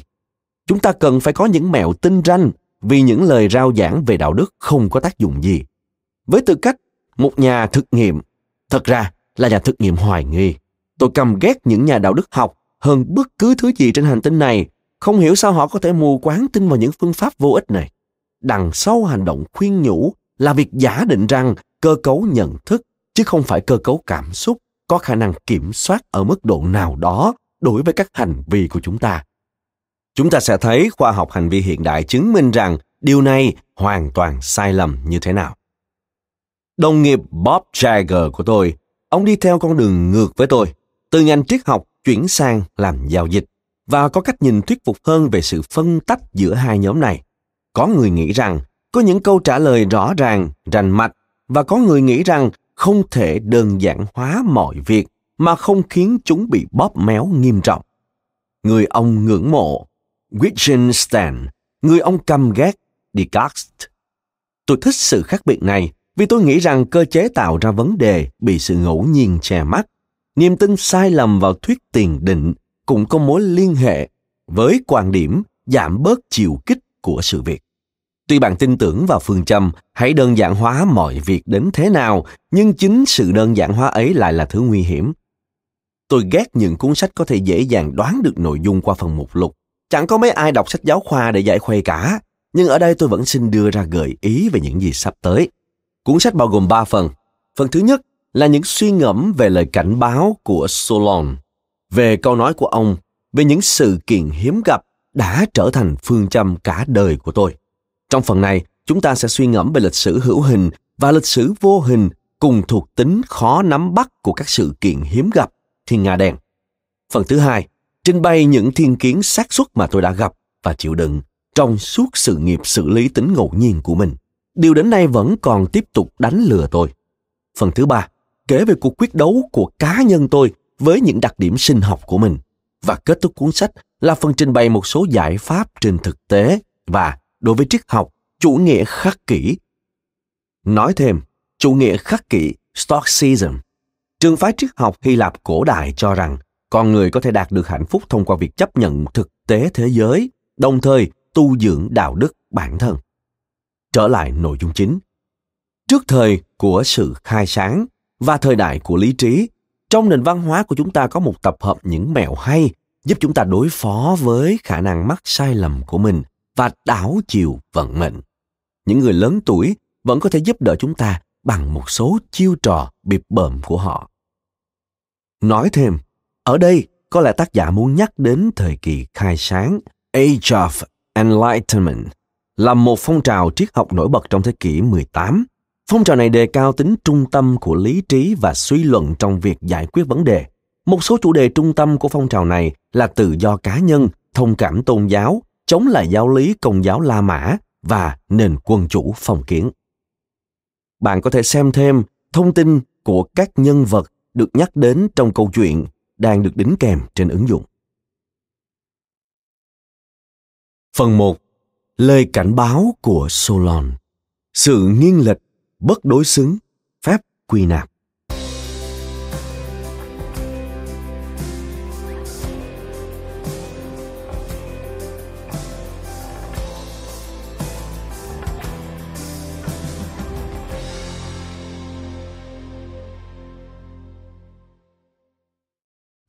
[SPEAKER 1] Chúng ta cần phải có những mẹo tinh ranh vì những lời rao giảng về đạo đức không có tác dụng gì. Với tư cách một nhà thực nghiệm, thật ra là nhà thực nghiệm hoài nghi. Tôi căm ghét những nhà đạo đức học hơn bất cứ thứ gì trên hành tinh này. Không hiểu sao họ có thể mù quáng tin vào những phương pháp vô ích này đằng sau hành động khuyên nhủ là việc giả định rằng cơ cấu nhận thức, chứ không phải cơ cấu cảm xúc, có khả năng kiểm soát ở mức độ nào đó đối với các hành vi của chúng ta. Chúng ta sẽ thấy khoa học hành vi hiện đại chứng minh rằng điều này hoàn toàn sai lầm như thế nào. Đồng nghiệp bob jagger của tôi, ông đi theo con đường ngược với tôi, từ ngành triết học chuyển sang làm giao dịch và có cách nhìn thuyết phục hơn về sự phân tách giữa hai nhóm này có người nghĩ rằng có những câu trả lời rõ ràng, rành mạch và có người nghĩ rằng không thể đơn giản hóa mọi việc mà không khiến chúng bị bóp méo nghiêm trọng. Người ông ngưỡng mộ, Wittgenstein, người ông căm ghét, Descartes. Tôi thích sự khác biệt này vì tôi nghĩ rằng cơ chế tạo ra vấn đề bị sự ngẫu nhiên che mắt. Niềm tin sai lầm vào thuyết tiền định cũng có mối liên hệ với quan điểm giảm bớt chiều kích của sự việc. Tuy bạn tin tưởng vào phương châm hãy đơn giản hóa mọi việc đến thế nào, nhưng chính sự đơn giản hóa ấy lại là thứ nguy hiểm. Tôi ghét những cuốn sách có thể dễ dàng đoán được nội dung qua phần mục lục. Chẳng có mấy ai đọc sách giáo khoa để giải khuây cả, nhưng ở đây tôi vẫn xin đưa ra gợi ý về những gì sắp tới. Cuốn sách bao gồm 3 phần. Phần thứ nhất là những suy ngẫm về lời cảnh báo của Solon, về câu nói của ông, về những sự kiện hiếm gặp đã trở thành phương châm cả đời của tôi. Trong phần này, chúng ta sẽ suy ngẫm về lịch sử hữu hình và lịch sử vô hình cùng thuộc tính khó nắm bắt của các sự kiện hiếm gặp thiên nga đen. Phần thứ hai, trình bày những thiên kiến xác suất mà tôi đã gặp và chịu đựng trong suốt sự nghiệp xử lý tính ngẫu nhiên của mình. Điều đến nay vẫn còn tiếp tục đánh lừa tôi. Phần thứ ba, kể về cuộc quyết đấu của cá nhân tôi với những đặc điểm sinh học của mình. Và kết thúc cuốn sách là phần trình bày một số giải pháp trên thực tế và đối với triết học, chủ nghĩa khắc kỷ. Nói thêm, chủ nghĩa khắc kỷ Stoicism. Trường phái triết học Hy Lạp cổ đại cho rằng con người có thể đạt được hạnh phúc thông qua việc chấp nhận thực tế thế giới, đồng thời tu dưỡng đạo đức bản thân. Trở lại nội dung chính. Trước thời của sự khai sáng và thời đại của lý trí, trong nền văn hóa của chúng ta có một tập hợp những mẹo hay giúp chúng ta đối phó với khả năng mắc sai lầm của mình và đảo chiều vận mệnh. Những người lớn tuổi vẫn có thể giúp đỡ chúng ta bằng một số chiêu trò bịp bợm của họ. Nói thêm, ở đây có lẽ tác giả muốn nhắc đến thời kỳ khai sáng, Age of Enlightenment, là một phong trào triết học nổi bật trong thế kỷ 18. Phong trào này đề cao tính trung tâm của lý trí và suy luận trong việc giải quyết vấn đề. Một số chủ đề trung tâm của phong trào này là tự do cá nhân, thông cảm tôn giáo, chống lại giáo lý công giáo La Mã và nền quân chủ phong kiến. Bạn có thể xem thêm thông tin của các nhân vật được nhắc đến trong câu chuyện đang được đính kèm trên ứng dụng. Phần 1. Lời cảnh báo của Solon Sự nghiêng lệch, bất đối xứng, phép quy nạp.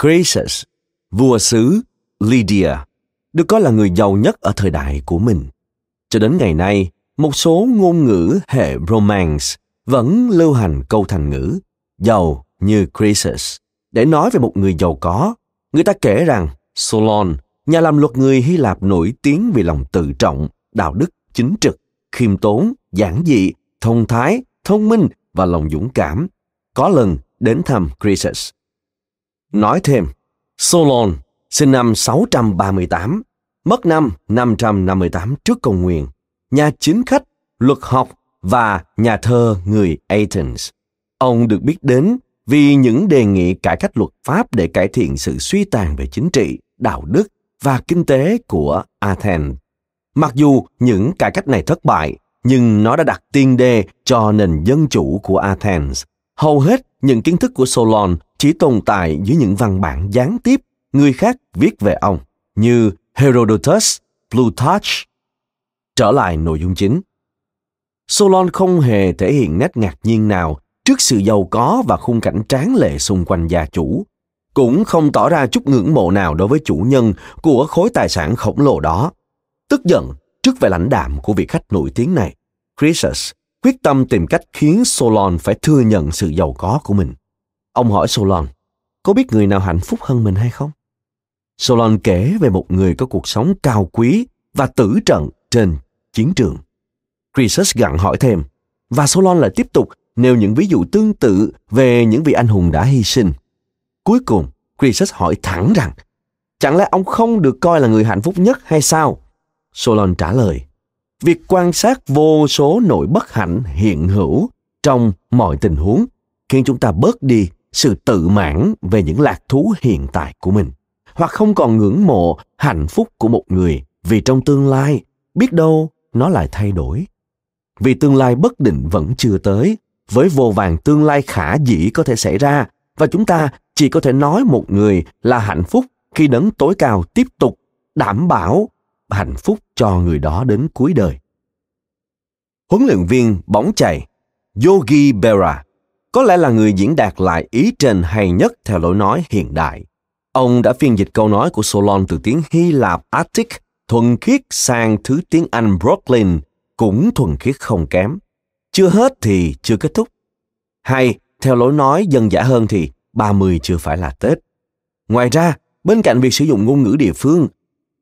[SPEAKER 1] Croesus, vua xứ Lydia, được coi là người giàu nhất ở thời đại của mình. Cho đến ngày nay, một số ngôn ngữ hệ Romance vẫn lưu hành câu thành ngữ giàu như Croesus để nói về một người giàu có. Người ta kể rằng Solon, nhà làm luật người Hy Lạp nổi tiếng vì lòng tự trọng, đạo đức chính trực, khiêm tốn, giản dị, thông thái, thông minh và lòng dũng cảm, có lần đến thăm Croesus. Nói thêm, Solon sinh năm 638, mất năm 558 trước công nguyên, nhà chính khách, luật học và nhà thơ người Athens. Ông được biết đến vì những đề nghị cải cách luật pháp để cải thiện sự suy tàn về chính trị, đạo đức và kinh tế của Athens. Mặc dù những cải cách này thất bại, nhưng nó đã đặt tiền đề cho nền dân chủ của Athens. Hầu hết những kiến thức của Solon chỉ tồn tại dưới những văn bản gián tiếp người khác viết về ông như Herodotus, Plutarch. Trở lại nội dung chính. Solon không hề thể hiện nét ngạc nhiên nào trước sự giàu có và khung cảnh tráng lệ xung quanh gia chủ, cũng không tỏ ra chút ngưỡng mộ nào đối với chủ nhân của khối tài sản khổng lồ đó. Tức giận trước vẻ lãnh đạm của vị khách nổi tiếng này, Croesus quyết tâm tìm cách khiến Solon phải thừa nhận sự giàu có của mình. Ông hỏi Solon, có biết người nào hạnh phúc hơn mình hay không? Solon kể về một người có cuộc sống cao quý và tử trận trên chiến trường. Croesus gặng hỏi thêm, và Solon lại tiếp tục nêu những ví dụ tương tự về những vị anh hùng đã hy sinh. Cuối cùng, Croesus hỏi thẳng rằng, chẳng lẽ ông không được coi là người hạnh phúc nhất hay sao? Solon trả lời, việc quan sát vô số nỗi bất hạnh hiện hữu trong mọi tình huống khiến chúng ta bớt đi sự tự mãn về những lạc thú hiện tại của mình, hoặc không còn ngưỡng mộ hạnh phúc của một người vì trong tương lai biết đâu nó lại thay đổi. Vì tương lai bất định vẫn chưa tới, với vô vàng tương lai khả dĩ có thể xảy ra và chúng ta chỉ có thể nói một người là hạnh phúc khi đấng tối cao tiếp tục đảm bảo hạnh phúc cho người đó đến cuối đời. Huấn luyện viên bóng chày Yogi Berra có lẽ là người diễn đạt lại ý trên hay nhất theo lối nói hiện đại. Ông đã phiên dịch câu nói của Solon từ tiếng Hy Lạp Attic thuần khiết sang thứ tiếng Anh Brooklyn cũng thuần khiết không kém. Chưa hết thì chưa kết thúc. Hay, theo lối nói dân dã hơn thì 30 chưa phải là Tết. Ngoài ra, bên cạnh việc sử dụng ngôn ngữ địa phương,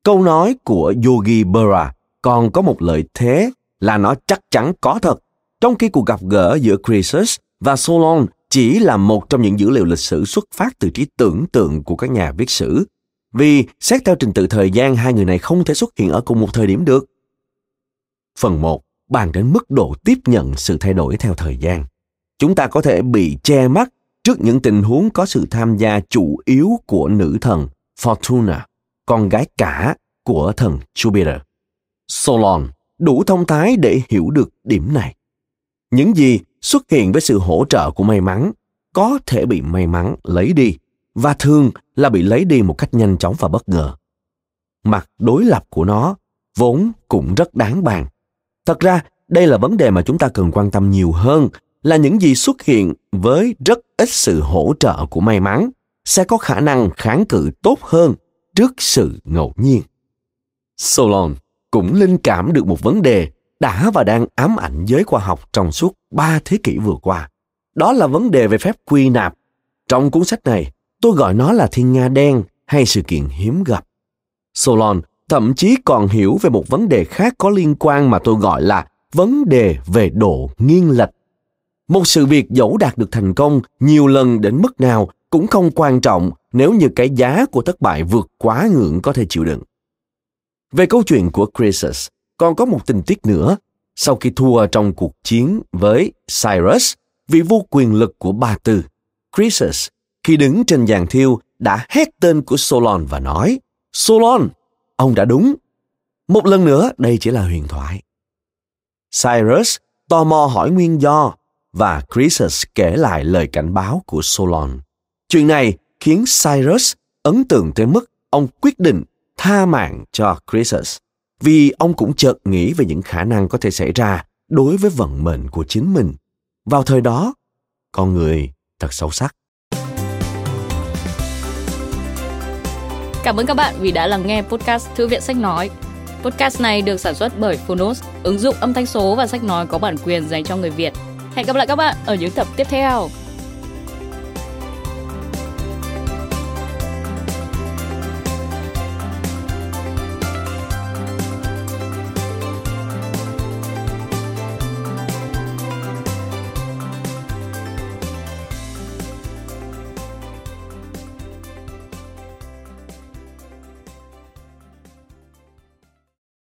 [SPEAKER 1] câu nói của Yogi Berra còn có một lợi thế là nó chắc chắn có thật. Trong khi cuộc gặp gỡ giữa Croesus và Solon chỉ là một trong những dữ liệu lịch sử xuất phát từ trí tưởng tượng của các nhà viết sử. Vì xét theo trình tự thời gian hai người này không thể xuất hiện ở cùng một thời điểm được. Phần 1 bàn đến mức độ tiếp nhận sự thay đổi theo thời gian. Chúng ta có thể bị che mắt trước những tình huống có sự tham gia chủ yếu của nữ thần Fortuna, con gái cả của thần Jupiter. Solon đủ thông thái để hiểu được điểm này. Những gì xuất hiện với sự hỗ trợ của may mắn có thể bị may mắn lấy đi và thường là bị lấy đi một cách nhanh chóng và bất ngờ. Mặt đối lập của nó vốn cũng rất đáng bàn. Thật ra, đây là vấn đề mà chúng ta cần quan tâm nhiều hơn là những gì xuất hiện với rất ít sự hỗ trợ của may mắn sẽ có khả năng kháng cự tốt hơn trước sự ngẫu nhiên. Solon cũng linh cảm được một vấn đề đã và đang ám ảnh giới khoa học trong suốt ba thế kỷ vừa qua. Đó là vấn đề về phép quy nạp. Trong cuốn sách này, tôi gọi nó là thiên nga đen hay sự kiện hiếm gặp. Solon thậm chí còn hiểu về một vấn đề khác có liên quan mà tôi gọi là vấn đề về độ nghiêng lệch. Một sự việc dẫu đạt được thành công nhiều lần đến mức nào cũng không quan trọng nếu như cái giá của thất bại vượt quá ngưỡng có thể chịu đựng. Về câu chuyện của Croesus, còn có một tình tiết nữa. Sau khi thua trong cuộc chiến với Cyrus, vị vua quyền lực của Ba Tư, Croesus, khi đứng trên giàn thiêu đã hét tên của Solon và nói Solon, ông đã đúng. Một lần nữa, đây chỉ là huyền thoại. Cyrus tò mò hỏi nguyên do và Croesus kể lại lời cảnh báo của Solon. Chuyện này khiến Cyrus ấn tượng tới mức ông quyết định tha mạng cho Croesus vì ông cũng chợt nghĩ về những khả năng có thể xảy ra đối với vận mệnh của chính mình. Vào thời đó, con người thật sâu sắc.
[SPEAKER 2] Cảm ơn các bạn vì đã lắng nghe podcast Thư viện Sách Nói. Podcast này được sản xuất bởi Phonos, ứng dụng âm thanh số và sách nói có bản quyền dành cho người Việt. Hẹn gặp lại các bạn ở những tập tiếp theo.